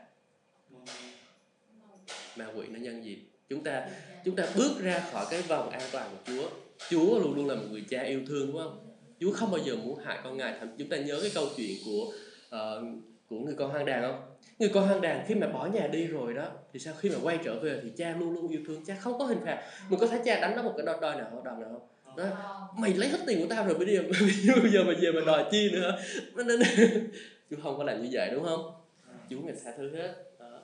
Ma quỷ. Nó nhân dịp chúng ta chúng ta bước ra khỏi cái vòng an toàn của Chúa. Chúa luôn luôn là một người cha yêu thương đúng không? Chúa không bao giờ muốn hại con ngài. Thậm chúng ta nhớ cái câu chuyện của uh, của người con hoang đàn không? Người con hoang đàn khi mà bỏ nhà đi rồi đó thì sao khi mà quay trở về thì cha luôn luôn yêu thương cha không có hình phạt. Mình có thấy cha đánh nó một cái đòn đòn nào đòn nào không? Nói mày lấy hết tiền của tao rồi bây giờ bây giờ mà về mà đòi chi nữa. Nên Chúa không có làm như vậy đúng không? Chúa ngài tha thứ hết. Đó.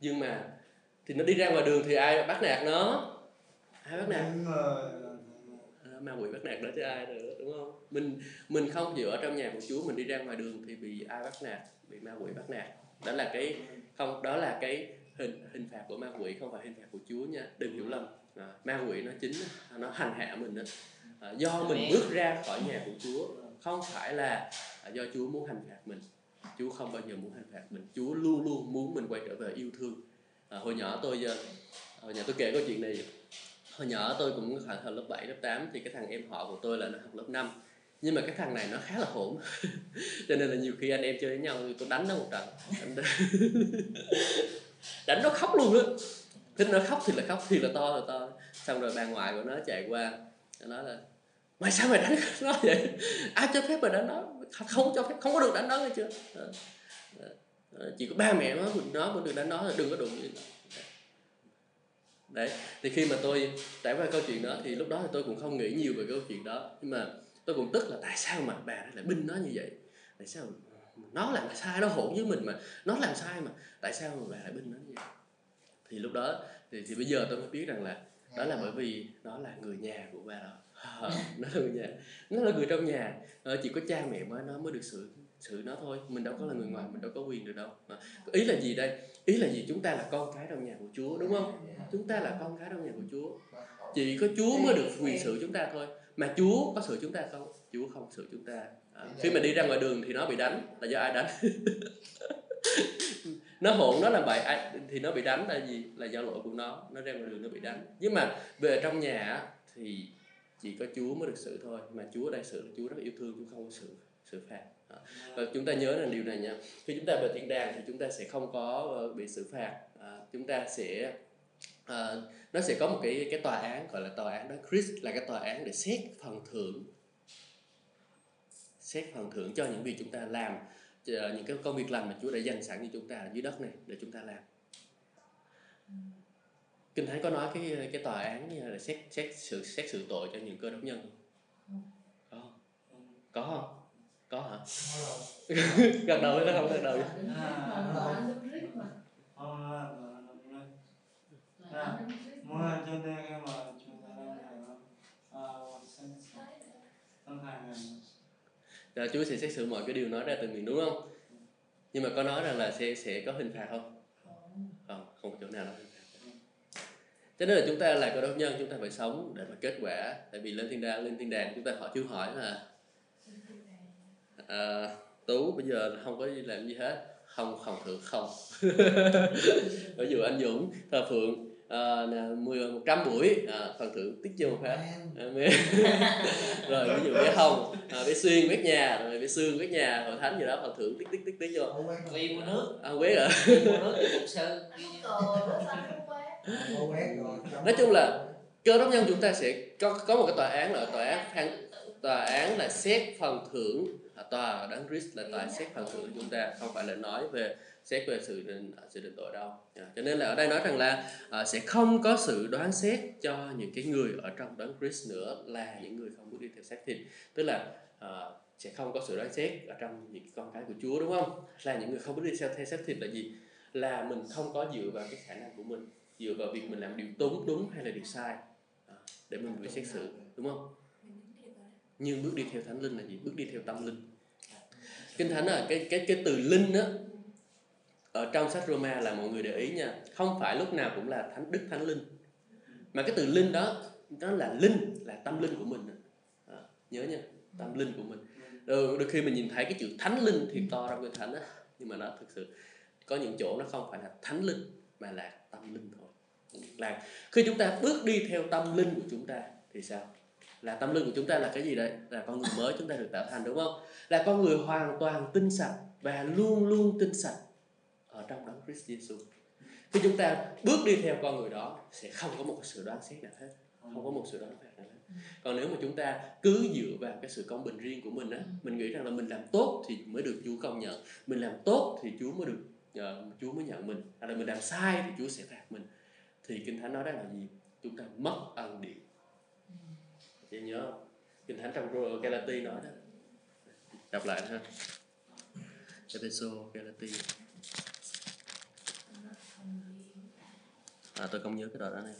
nhưng mà thì nó đi ra ngoài đường thì ai bắt nạt nó? Ai bắt nạt? Nhưng mà ma quỷ bắt nạt đó chứ ai nữa đúng không? Mình mình không chịu ở trong nhà của Chúa mình đi ra ngoài đường thì bị ai bắt nạt bị ma quỷ bắt nạt. Đó là cái không đó là cái hình hình phạt của ma quỷ không phải hình phạt của Chúa nha. Đừng hiểu lầm. À, ma quỷ nó chính nó hành hạ mình đó. À, do mình bước ra khỏi nhà của Chúa không phải là à, do Chúa muốn hành phạt mình. Chúa không bao giờ muốn hành phạt mình. Chúa luôn luôn muốn mình quay trở về yêu thương. À, hồi nhỏ tôi giờ hồi nhỏ tôi kể câu chuyện này hồi nhỏ tôi cũng khoảng thời lớp 7, lớp 8 thì cái thằng em họ của tôi là nó học lớp 5 nhưng mà cái thằng này nó khá là hỗn cho nên là nhiều khi anh em chơi với nhau thì tôi đánh nó một trận. Đánh, đánh nó khóc luôn á. Thích nó khóc thì là khóc thì là to là to. Xong rồi bà ngoại của nó chạy qua nó nói là mày sao mày đánh nó vậy? Ai cho phép mày đánh nó không cho phép không có được đánh nó nghe chưa? Chỉ có ba mẹ nó nó mới được đánh nó đừng có đụng gì đấy thì khi mà tôi trải qua câu chuyện đó thì lúc đó thì tôi cũng không nghĩ nhiều về câu chuyện đó. Nhưng mà tôi cũng tức là tại sao mà bà lại binh nó như vậy? Tại sao nó làm sai nó hỗn với mình mà nó làm sai mà tại sao mà bà lại binh nó như vậy? Thì lúc đó thì, thì bây giờ tôi mới biết rằng là đó là bởi vì nó là người nhà của bà đó. Ờ, nó là người nhà nó là người trong nhà. Ờ, chỉ có cha mẹ mới nó mới được xử xử nó thôi mình đâu có là người ngoài mình đâu có quyền được đâu. Ờ, ý là gì đây? Ý là gì? Chúng ta là con cái trong nhà của Chúa đúng không? Chúng ta là con cái trong nhà của Chúa. Chỉ có Chúa mới được quyền xử chúng ta thôi. Mà Chúa có xử chúng ta không? Chúa không xử chúng ta. À, khi mà đi ra ngoài đường thì nó bị đánh là do ai đánh? Nó hỗn nó làm bậy ai thì nó bị đánh là gì? Là do lỗi của nó. Nó ra ngoài đường nó bị đánh. Nhưng mà về trong nhà thì chỉ có Chúa mới được xử thôi. Mà Chúa đây xử là Chúa rất yêu thương Chúa không có xử xử phạt và chúng ta nhớ là điều này nha khi chúng ta về thiên đàng thì chúng ta sẽ không có ờ, bị xử phạt à, chúng ta sẽ à, nó sẽ có một cái cái tòa án gọi là tòa án đó chris là cái tòa án để xét phần thưởng xét phần thưởng cho những việc chúng ta làm ờ, những cái công việc làm mà Chúa đã dành sẵn cho chúng ta ở dưới đất này để chúng ta làm Kinh Thánh có nói cái cái tòa án là xét xét sự xét xử tội cho những cơ đốc nhân không? Có không? Có không? Có hả? gật đầu hay không gật đầu? Rồi Chúa sẽ xét xử mọi cái điều nói ra từ miệng đúng không? Nhưng mà có nói rằng là sẽ sẽ có hình phạt không? Không, không có chỗ nào là hình phạt. Cho nên là chúng ta là cơ đốc nhân chúng ta phải sống để mà kết quả. Tại vì lên thiên đàng lên thiên đàng chúng ta họ chưa hỏi là à, tú bây giờ không có gì làm gì hết. Không không thưởng không. Ví dụ anh dũng thờ phượng. À, mười một trăm buổi. À, phần thưởng tích vô một phát. Rồi ví dụ bé hồng à, bé xuyên quét nhà. Rồi bé xương quét nhà. Hội thánh gì đó phần thưởng tích tích tích tích vô. Vì mua nước. À, quét à mua nước cục sư rồi nói chung là cơ đốc nhân chúng ta sẽ có có một cái tòa án là tòa án tòa án là xét phần thưởng à, tòa ở đấng Christ là tòa xét phần thưởng chúng ta không phải là nói về xét về sự định sự định tội đâu. À, cho nên là ở đây nói rằng là à, sẽ không có sự đoán xét cho những cái người ở trong đấng Christ nữa là những người không bước đi theo xác thịt. Tức là à, sẽ không có sự đoán xét ở trong những con cái của Chúa đúng không? Là những người không bước đi theo theo xác thịt là gì? Là mình không có dựa vào cái khả năng của mình dựa vào việc mình làm điều đúng đúng hay là điều sai à, để mình bị xét xử đúng không nhưng bước đi theo thánh linh là gì? Bước đi theo tâm linh. Kinh thánh là cái cái cái từ linh á ở trong sách Roma là mọi người để ý nha. Không phải lúc nào cũng là thánh đức thánh linh. Mà cái từ linh đó nó là linh là tâm linh của mình. À, nhớ nha tâm linh của mình. Đôi, đôi khi mình nhìn thấy cái chữ thánh linh thì to trong cái thánh á nhưng mà nó thực sự có những chỗ nó không phải là thánh linh mà là tâm linh thôi. Là khi chúng ta bước đi theo tâm linh của chúng ta thì sao? Là tâm linh của chúng ta là cái gì đấy? Là con người mới chúng ta được tạo thành đúng không? Là con người hoàn toàn tinh sạch và luôn luôn tinh sạch ở trong đấng Christ Jesus khi chúng ta bước đi theo con người đó sẽ không có một sự đoán xét nào hết. Không có một sự đoán phạt nào hết. Còn nếu mà chúng ta cứ dựa vào cái sự công bình riêng của mình á mình nghĩ rằng là mình làm tốt thì mới được Chúa công nhận. Mình làm tốt thì Chúa mới được uh, Chúa mới nhận mình. Hay là mình làm sai thì Chúa sẽ phạt mình. Thì kinh thánh nói đó là gì? Chúng ta mất ân điển chị nhớ không? Kinh thánh trong Galati nói đó. Đọc lại ha Epheso Galati à tôi không nhớ cái đoạn đó này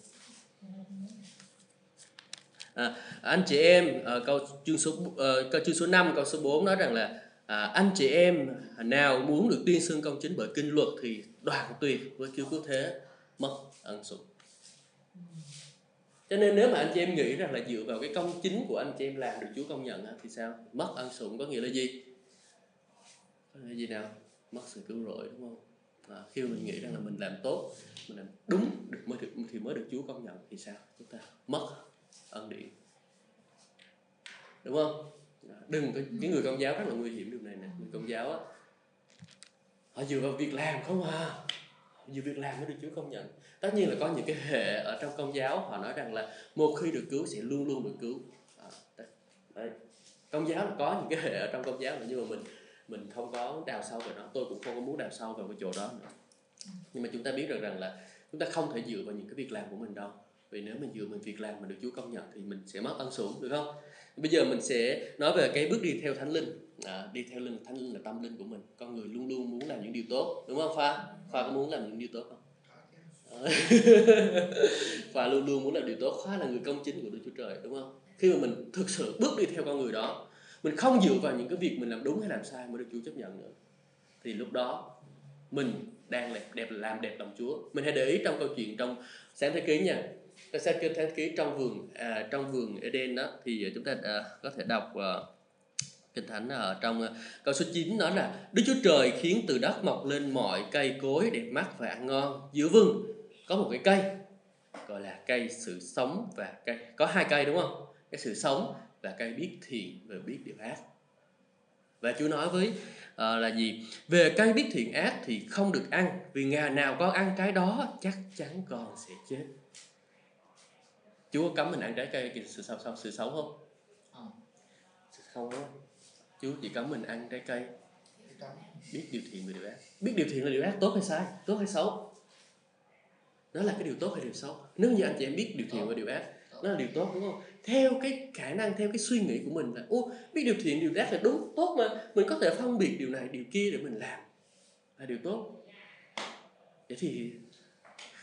à, anh chị em à, câu chương số uh, câu chương số 5 câu số 4 nói rằng là à, anh chị em nào muốn được tuyên xưng công chính bởi kinh luật thì đoàn tuyệt với cứu cứu thế mất ân sủng cho nên nếu mà anh chị em nghĩ rằng là dựa vào cái công chính của anh chị em làm được Chúa công nhận thì sao? Mất ân sủng có nghĩa là gì? Có nghĩa là gì nào? Mất sự cứu rỗi đúng không? À, khi mình nghĩ rằng là mình làm tốt mình làm đúng được mới được thì mới được Chúa công nhận thì sao? Chúng ta mất ân điển. Đúng không? À, đừng có những người công giáo rất là nguy hiểm điều này nè. Người công giáo á họ dựa vào việc làm không à. Dựa việc làm mới được Chúa công nhận tất nhiên là có những cái hệ ở trong công giáo họ nói rằng là một khi được cứu sẽ luôn luôn được cứu. À, đấy. công giáo là có những cái hệ ở trong công giáo là nhưng mà mình mình không có đào sâu về nó. Tôi cũng không có muốn đào sâu vào cái chỗ đó nữa. Nhưng mà chúng ta biết được rằng là chúng ta không thể dựa vào những cái việc làm của mình đâu. Vì nếu mình dựa vào việc làm mà được Chúa công nhận thì mình sẽ mất ân sủng được không? Bây giờ mình sẽ nói về cái bước đi theo thánh linh. À, đi theo linh thánh linh là tâm linh của mình. Con người luôn luôn muốn làm những điều tốt đúng không khoa? Khoa có muốn làm những điều tốt không? và luôn luôn muốn làm điều tốt khoa là người công chính của Đức Chúa Trời đúng không? Khi mà mình thực sự bước đi theo con người đó mình không dựa vào những cái việc mình làm đúng hay làm sai mới được Chúa chấp nhận nữa. Thì lúc đó mình đang đẹp, đẹp làm đẹp lòng Chúa. Mình hãy để ý trong câu chuyện trong sáng thế ký nha. Sáng thế ký trong vườn à, trong vườn Eden đó thì chúng ta à, có thể đọc à, kinh thánh ở trong à, câu số 9 nói là Đức Chúa Trời khiến từ đất mọc lên mọi cây cối đẹp mắt và ăn ngon giữa vườn có một cái cây gọi là cây sự sống và cây có hai cây đúng không? Cái sự sống và cây biết thiện và biết điều ác. Và Chúa nói với uh, là gì? Về cây biết thiện ác thì không được ăn vì ngày nào con ăn cái đó chắc chắn con sẽ chết. Chúa cấm mình ăn trái cây sự sống sống sự sống không? Không không Chúa chỉ cấm mình ăn trái cây. Biết điều thiện và điều ác. Biết điều thiện là điều ác tốt hay sai? Tốt hay xấu nó là cái điều tốt hay điều xấu. Nếu như anh chị em biết điều thiện và điều ác nó là điều tốt, đúng không? Theo cái khả năng, theo cái suy nghĩ của mình là ô biết điều thiện, điều ác là đúng, tốt mà. Mình có thể phân biệt điều này, điều kia để mình làm. Là điều tốt. Vậy thì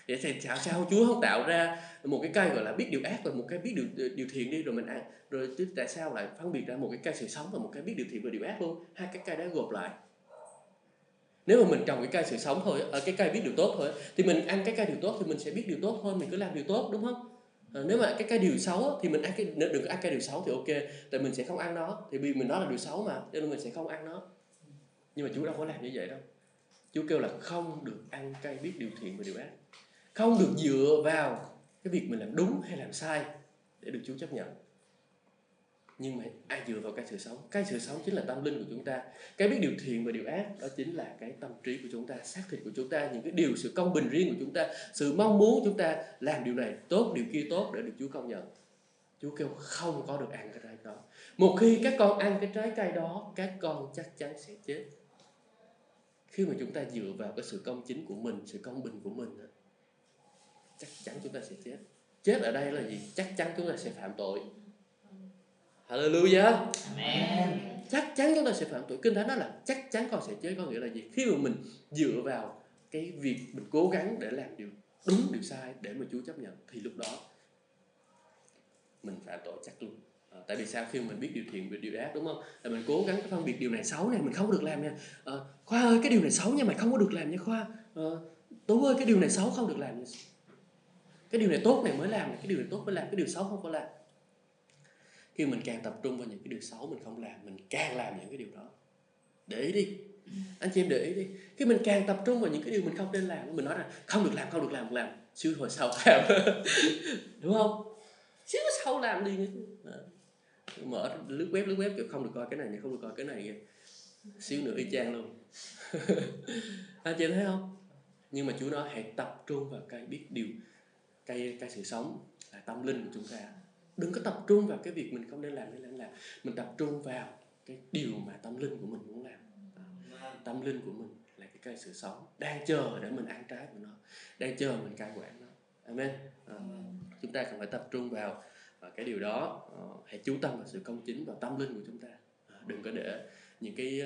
vậy thì sao sao Chúa không tạo ra một cái cây gọi là biết điều ác và một cái biết điều điều thiện đi, rồi mình ăn. Rồi tại sao lại phân biệt ra một cái cây sự sống và một cái biết điều thiện và điều ác luôn? Hai cái cây đó gộp lại nếu mà mình trồng cái cây sự sống thôi ở cái cây biết điều tốt thôi thì mình ăn cái cây điều tốt thì mình sẽ biết điều tốt thôi mình cứ làm điều tốt đúng không? À, nếu mà cái cây điều xấu thì mình ăn cái đừng có ăn cây điều xấu thì ok tại mình sẽ không ăn nó thì vì mình nói là điều xấu mà cho nên mình sẽ không ăn nó. Nhưng mà chú đâu có làm như vậy đâu. Chú kêu là không được ăn cây biết điều thiện và điều ác. Không được dựa vào cái việc mình làm đúng hay làm sai để được chú chấp nhận nhưng mà ai dựa vào cái sự sống. Cái sự sống chính là tâm linh của chúng ta. Cái biết điều thiện và điều ác, đó chính là cái tâm trí của chúng ta, xác thịt của chúng ta, những cái điều, sự công bình riêng của chúng ta, sự mong muốn chúng ta làm điều này, tốt điều kia tốt để được Chúa công nhận. Chúa kêu không có được ăn cái trái đó. Một khi các con ăn cái trái cây đó, các con chắc chắn sẽ chết. Khi mà chúng ta dựa vào cái sự công chính của mình, sự công bình của mình chắc chắn chúng ta sẽ chết. Chết ở đây là gì? Chắc chắn chúng ta sẽ phạm tội. Hallelujah. Amen. chắc chắn chúng ta sẽ phạm tội kinh thánh nói là chắc chắn con sẽ chết. Có nghĩa là gì? Khi mà mình dựa vào cái việc mình cố gắng để làm điều đúng điều sai để mà Chúa chấp nhận thì lúc đó mình phạm tội chắc luôn. À, tại vì sao? Khi mình biết điều thiện và điều ác đúng không? Là mình cố gắng phân biệt điều này xấu này mình không được làm nha. À, khoa ơi cái điều này xấu nha mày không có được làm nha khoa. À, tú ơi cái điều này xấu không được làm nha. Cái điều này tốt này mới làm cái điều này tốt mới làm cái điều xấu không có làm khi mình càng tập trung vào những cái điều xấu mình không làm, mình càng làm những cái điều đó. Để ý đi. Anh chị em để ý đi. Khi mình càng tập trung vào những cái điều mình không nên làm, mình nói là không được làm, không được làm, không làm. Xíu hồi sau làm. Đúng không? Xíu sau làm đi. Mở lướt web lướt web, kiểu, không được coi cái này không được coi cái này xíu nữa y chang luôn. Anh chị thấy không? Nhưng mà Chúa nói hãy tập trung vào cái biết điều, cái cái sự sống là tâm linh của chúng ta đừng có tập trung vào cái việc mình không nên làm hay nên làm mình tập trung vào cái điều mà tâm linh của mình muốn làm. Tâm linh của mình là cái cây sự sống đang chờ để mình ăn trái của nó đang chờ mình cai quản nó. Amen. À, chúng ta cần phải tập trung vào, vào cái điều đó. À, hãy chú tâm vào sự công chính và tâm linh của chúng ta. À, đừng có để những cái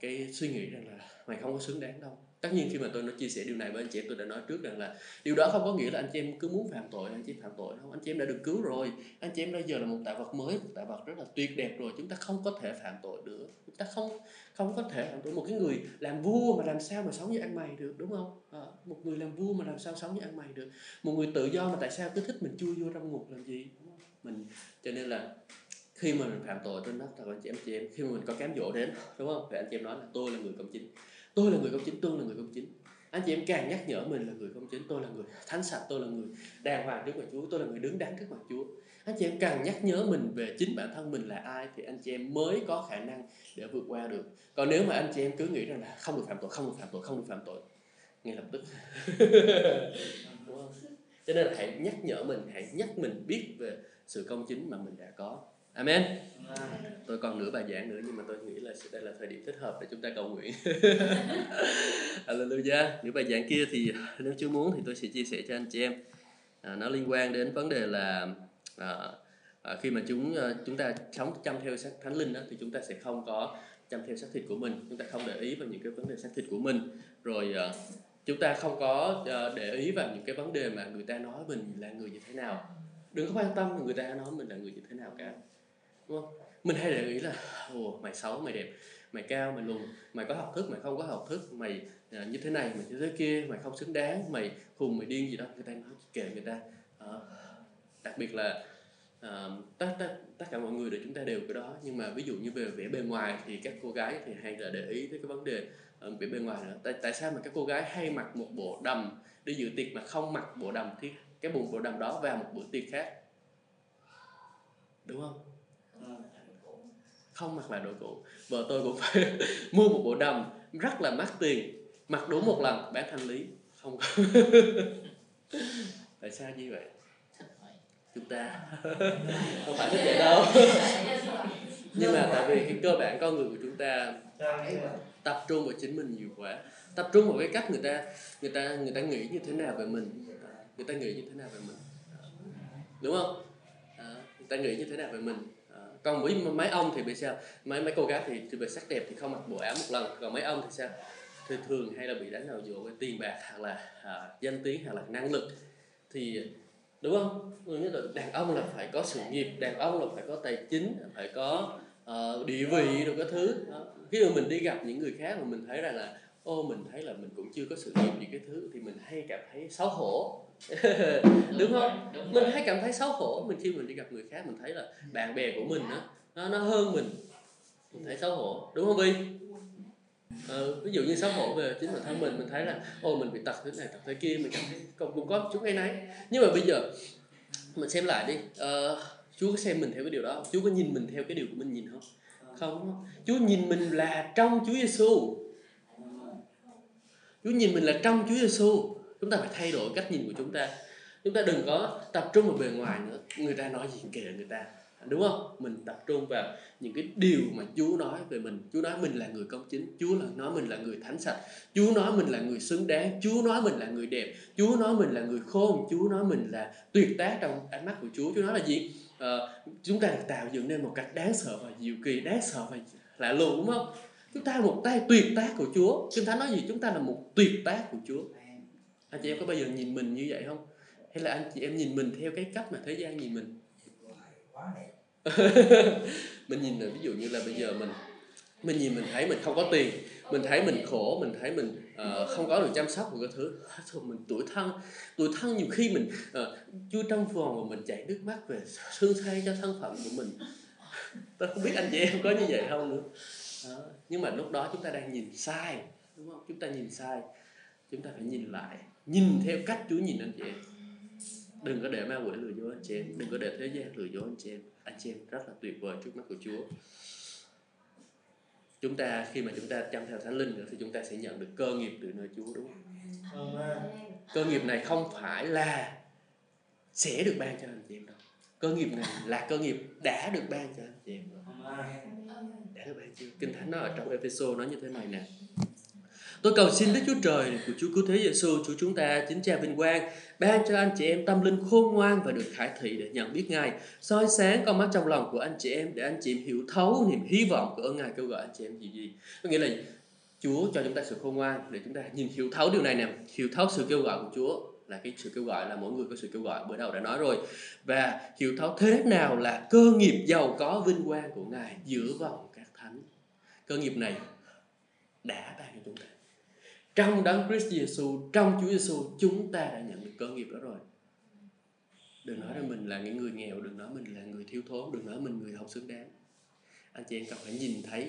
cái suy nghĩ rằng là mày không có xứng đáng đâu tất nhiên khi mà tôi nói chia sẻ điều này với anh chị em tôi đã nói trước rằng là điều đó không có nghĩa là anh chị em cứ muốn phạm tội anh chị em phạm tội không anh chị em đã được cứu rồi anh chị em bây giờ là một tạo vật mới một tạo vật rất là tuyệt đẹp rồi chúng ta không có thể phạm tội nữa chúng ta không không có thể phạm tội. Một cái người làm vua mà làm sao mà sống như ăn mày được đúng không? À, một người làm vua mà làm sao sống như ăn mày được. Một người tự do mà tại sao cứ thích mình chui vô trong ngục làm gì mình cho nên là khi mà mình phạm tội trên đất thật anh chị em chị em khi mà mình có cám dỗ đến đúng không? Thì anh chị em nói là tôi là người công chính tôi là người công chính, tôi là người công chính. Anh chị em càng nhắc nhở mình là người công chính, tôi là người thánh sạch, tôi là người đàng hoàng trước mặt chúa, tôi là người đứng đắn trước mặt chúa. Anh chị em càng nhắc nhớ mình về chính bản thân mình là ai thì anh chị em mới có khả năng để vượt qua được. Còn nếu mà anh chị em cứ nghĩ rằng là không được phạm tội, không được phạm tội, không được phạm tội, ngay lập tức. Đúng không? cho nên là hãy nhắc nhở mình, hãy nhắc mình biết về sự công chính mà mình đã có amen. Tôi còn nửa bài giảng nữa nhưng mà tôi nghĩ là đây là thời điểm thích hợp để chúng ta cầu nguyện. Hallelujah. Nửa bài giảng kia thì nếu Chúa muốn thì tôi sẽ chia sẻ cho anh chị em. À, nó liên quan đến vấn đề là à, à, khi mà chúng à, chúng ta sống chăm theo sắc thánh linh đó, thì chúng ta sẽ không có chăm theo xác thịt của mình. Chúng ta không để ý vào những cái vấn đề xác thịt của mình. Rồi à, chúng ta không có à, để ý vào những cái vấn đề mà người ta nói mình là người như thế nào. Đừng có quan tâm người ta nói mình là người như thế nào cả đúng không? Mình hay để ý là ồ mày xấu mày đẹp mày cao mày lùn mày có học thức mày không có học thức mày à, như thế này mày như thế kia mày không xứng đáng mày khùng mày điên gì đó. Người ta nói kệ người ta. À, đặc biệt là à, tất, tất tất cả mọi người để chúng ta đều cái đó. Nhưng mà ví dụ như về vẻ bề ngoài thì các cô gái thì hay là để ý tới cái vấn đề uh, vẻ bề ngoài nữa. Tại tại sao mà các cô gái hay mặc một bộ đầm đi dự tiệc mà không mặc bộ đầm thì cái bộ bộ đầm đó vào một bữa tiệc khác? Đúng không? Không mặc lại đồ cũ. Vợ tôi cũng phải mua một bộ đầm rất là mắc tiền mặc đúng một lần bán thanh lý. Không có. Tại sao như vậy? Chúng ta không phải thích vậy đâu. Nhưng mà tại vì cái cơ bản con người của chúng ta tập trung vào chính mình nhiều quá. Tập trung vào cái cách người ta người ta người ta nghĩ như thế nào về mình. Người ta nghĩ như thế nào về mình. Đúng không? À, người ta nghĩ như thế nào về mình còn với mấy ông thì bị sao? Mấy mấy cô gái thì, thì về sắc đẹp thì không mặc bộ áo một lần. Còn mấy ông thì sao? Thì thường hay là bị đánh vào dụ với tiền bạc hoặc là à, danh tiếng hoặc là năng lực. Thì đúng không? Như là đàn ông là phải có sự nghiệp đàn ông là phải có tài chính phải có uh, địa vị rồi cái thứ. Đó. khi mà mình đi gặp những người khác mà mình thấy rằng là ô mình thấy là mình cũng chưa có sự nghiệp gì cái thứ thì mình hay cảm thấy xấu hổ. Đúng không? mình hay cảm thấy xấu hổ. Mình khi mình đi gặp người khác mình thấy là bạn bè của mình đó, nó nó hơn mình. Mình thấy xấu hổ. Đúng không Vi ờ, ví dụ như xấu hổ về chính bản thân mình mình thấy là ô mình bị tật thế này tật thế kia mình cảm thấy cũng, cũng có chút cái nấy nhưng mà bây giờ mình xem lại đi. Uh, Chúa có xem mình theo cái điều đó Chúa có nhìn mình theo cái điều của mình nhìn không? Không Chúa nhìn mình là trong Chúa Giêsu Chúa nhìn mình là trong Chúa Giêsu chúng ta phải thay đổi cách nhìn của chúng ta. Chúng ta đừng có tập trung vào bề ngoài nữa. Người ta nói gì kệ người ta. Đúng không? Mình tập trung vào những cái điều mà Chúa nói về mình. Chúa nói mình là người công chính. Chúa là nói mình là người thánh sạch. Chúa nói mình là người xứng đáng. Chúa nói mình là người đẹp. Chúa nói mình là người khôn. Chúa nói mình là tuyệt tác trong ánh mắt của Chúa. Chúa nói là gì? À, chúng ta được tạo dựng nên một cách đáng sợ và diệu kỳ đáng sợ và lạ lùng đúng không? Chúng ta là một tay tuyệt tác của Chúa. Kinh Thánh nói gì? Chúng ta là một tuyệt tác của Chúa. Anh chị em có bao giờ nhìn mình như vậy không? Hay là anh chị em nhìn mình theo cái cách mà thế gian nhìn mình? Mình nhìn là ví dụ như là bây giờ mình mình nhìn mình thấy mình không có tiền mình thấy mình khổ mình thấy mình uh, không có được chăm sóc một cái thứ. Thôi mình tuổi thân tuổi thân nhiều khi mình uh, chui trong vòng mà mình chảy nước mắt về thương thay cho thân phận của mình. Tôi không biết anh chị em có như vậy không nữa đó. nhưng mà lúc đó chúng ta đang nhìn sai đúng không? Chúng ta nhìn sai chúng ta phải nhìn lại nhìn theo cách Chúa nhìn anh chị em. Đừng có để ma quỷ lừa dối anh chị em đừng có để thế gian lừa dối anh chị em. Anh chị em rất là tuyệt vời trước mắt của Chúa. Chúng ta khi mà chúng ta chăm theo thánh linh nữa thì chúng ta sẽ nhận được cơ nghiệp từ nơi Chúa đúng không? Cơ nghiệp này không phải là sẽ được ban cho anh chị em đâu. Cơ nghiệp này là cơ nghiệp đã được ban cho anh chị em rồi đã được bạn chưa kinh thánh nó ở trong Ephesos nói như thế này nè. Tôi cầu xin Đức Chúa Trời của Chúa Cứu Thế Giêsu, Chúa chúng ta, chính cha vinh quang, ban cho anh chị em tâm linh khôn ngoan và được khải thị để nhận biết Ngài, soi sáng con mắt trong lòng của anh chị em để anh chị em hiểu thấu niềm hy vọng của ơn Ngài kêu gọi anh chị em gì gì. Có nghĩa là Chúa cho chúng ta sự khôn ngoan để chúng ta nhìn hiểu thấu điều này nè, hiểu thấu sự kêu gọi của Chúa là cái sự kêu gọi là mỗi người có sự kêu gọi bữa đầu đã nói rồi. Và hiểu thấu thế nào là cơ nghiệp giàu có vinh quang của Ngài dựa vào cơ nghiệp này đã ban cho chúng ta. Trong đấng Christ Jesus trong Chúa Giêsu chúng ta đã nhận được cơ nghiệp đó rồi. Đừng nói là mình là những người nghèo, đừng nói mình là người thiếu thốn, đừng nói mình người không xứng đáng anh chị em cần phải nhìn thấy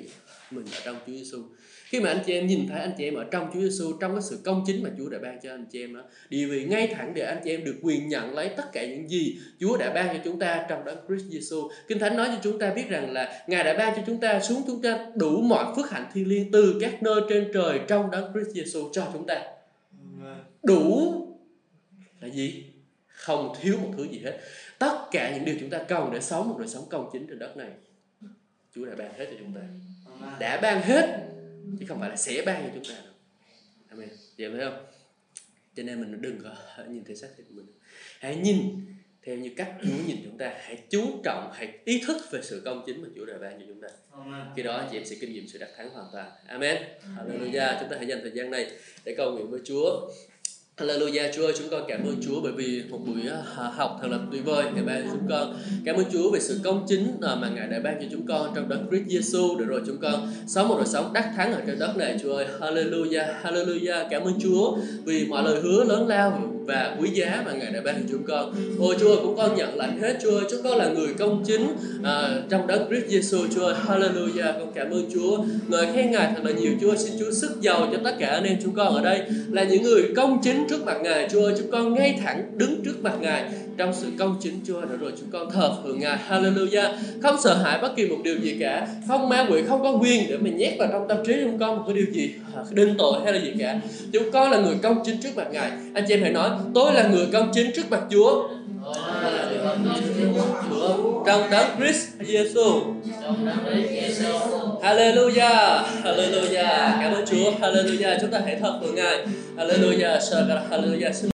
mình ở trong Chúa Giêsu khi mà anh chị em nhìn thấy anh chị em ở trong Chúa Giêsu trong cái sự công chính mà Chúa đã ban cho anh chị em đó địa vị ngay thẳng để anh chị em được quyền nhận lấy tất cả những gì Chúa đã ban cho chúng ta trong đấng Christ Jesus Kinh Thánh nói cho chúng ta biết rằng là Ngài đã ban cho chúng ta xuống chúng ta đủ mọi phước hạnh thiên liêng từ các nơi trên trời trong đấng Christ Jesus cho chúng ta. Đủ là gì? Không thiếu một thứ gì hết. Tất cả những điều chúng ta cần để sống một đời sống công chính trên đất này Chúa đã ban hết cho chúng ta. Đã ban hết chứ không phải là sẽ ban cho chúng ta đâu. Amen. Vậy phải không? Cho nên mình đừng có nhìn theo xác thịt của mình. Hãy nhìn theo như cách Chúa nhìn chúng ta. Hãy chú trọng hãy ý thức về sự công chính mà Chúa đã ban cho chúng ta. Amen. khi đó chị em sẽ kinh nghiệm sự đắc thắng hoàn toàn. Amen. Hallelujah. Chúng ta hãy dành thời gian này để cầu nguyện với Chúa Hallelujah, Chúa ơi, chúng con cảm ơn Chúa bởi vì một buổi à, học thật là tuyệt vời. Ngài ban cho chúng con Cảm ơn Chúa về sự công chính à, mà Ngài đã ban cho chúng con trong đất Christ Jesus để rồi, chúng con sống một đời sống đắc thắng ở trên đất này, Chúa ơi. Hallelujah Hallelujah. Cảm ơn Chúa vì mọi lời hứa lớn lao và quý giá mà Ngài đã ban cho chúng con. Ôi Chúa ơi, cũng con nhận lãnh hết Chúa ơi. Chúng con là người công chính à, trong đấng Christ Jesus Chúa ơi. Hallelujah. Con cảm ơn Chúa. Ngợi khen Ngài thật là nhiều Chúa ơi, xin Chúa sức giàu cho tất cả anh em chúng con ở đây. Là những người công chính trước mặt Ngài Chúa ơi. Chúng con ngay thẳng đứng trước mặt Ngài trong sự công chính Chúa ơi, rồi chúng con thờ phượng Ngài. Hallelujah. Không sợ hãi bất kỳ một điều gì cả. Không ma quỷ không có quyền để mình nhét vào trong tâm trí chúng con một cái điều gì à, đinh tội hay là gì cả. Chúng con là người công chính trước mặt Ngài. Anh chị em hãy nói tôi là người công chính trước mặt Chúa. Trong đấng Christ Jesus Hallelujah. Hallelujah. Cảm ơn Chúa. Hallelujah. Chúng ta hãy thật của Ngài. Hallelujah. Hallelujah.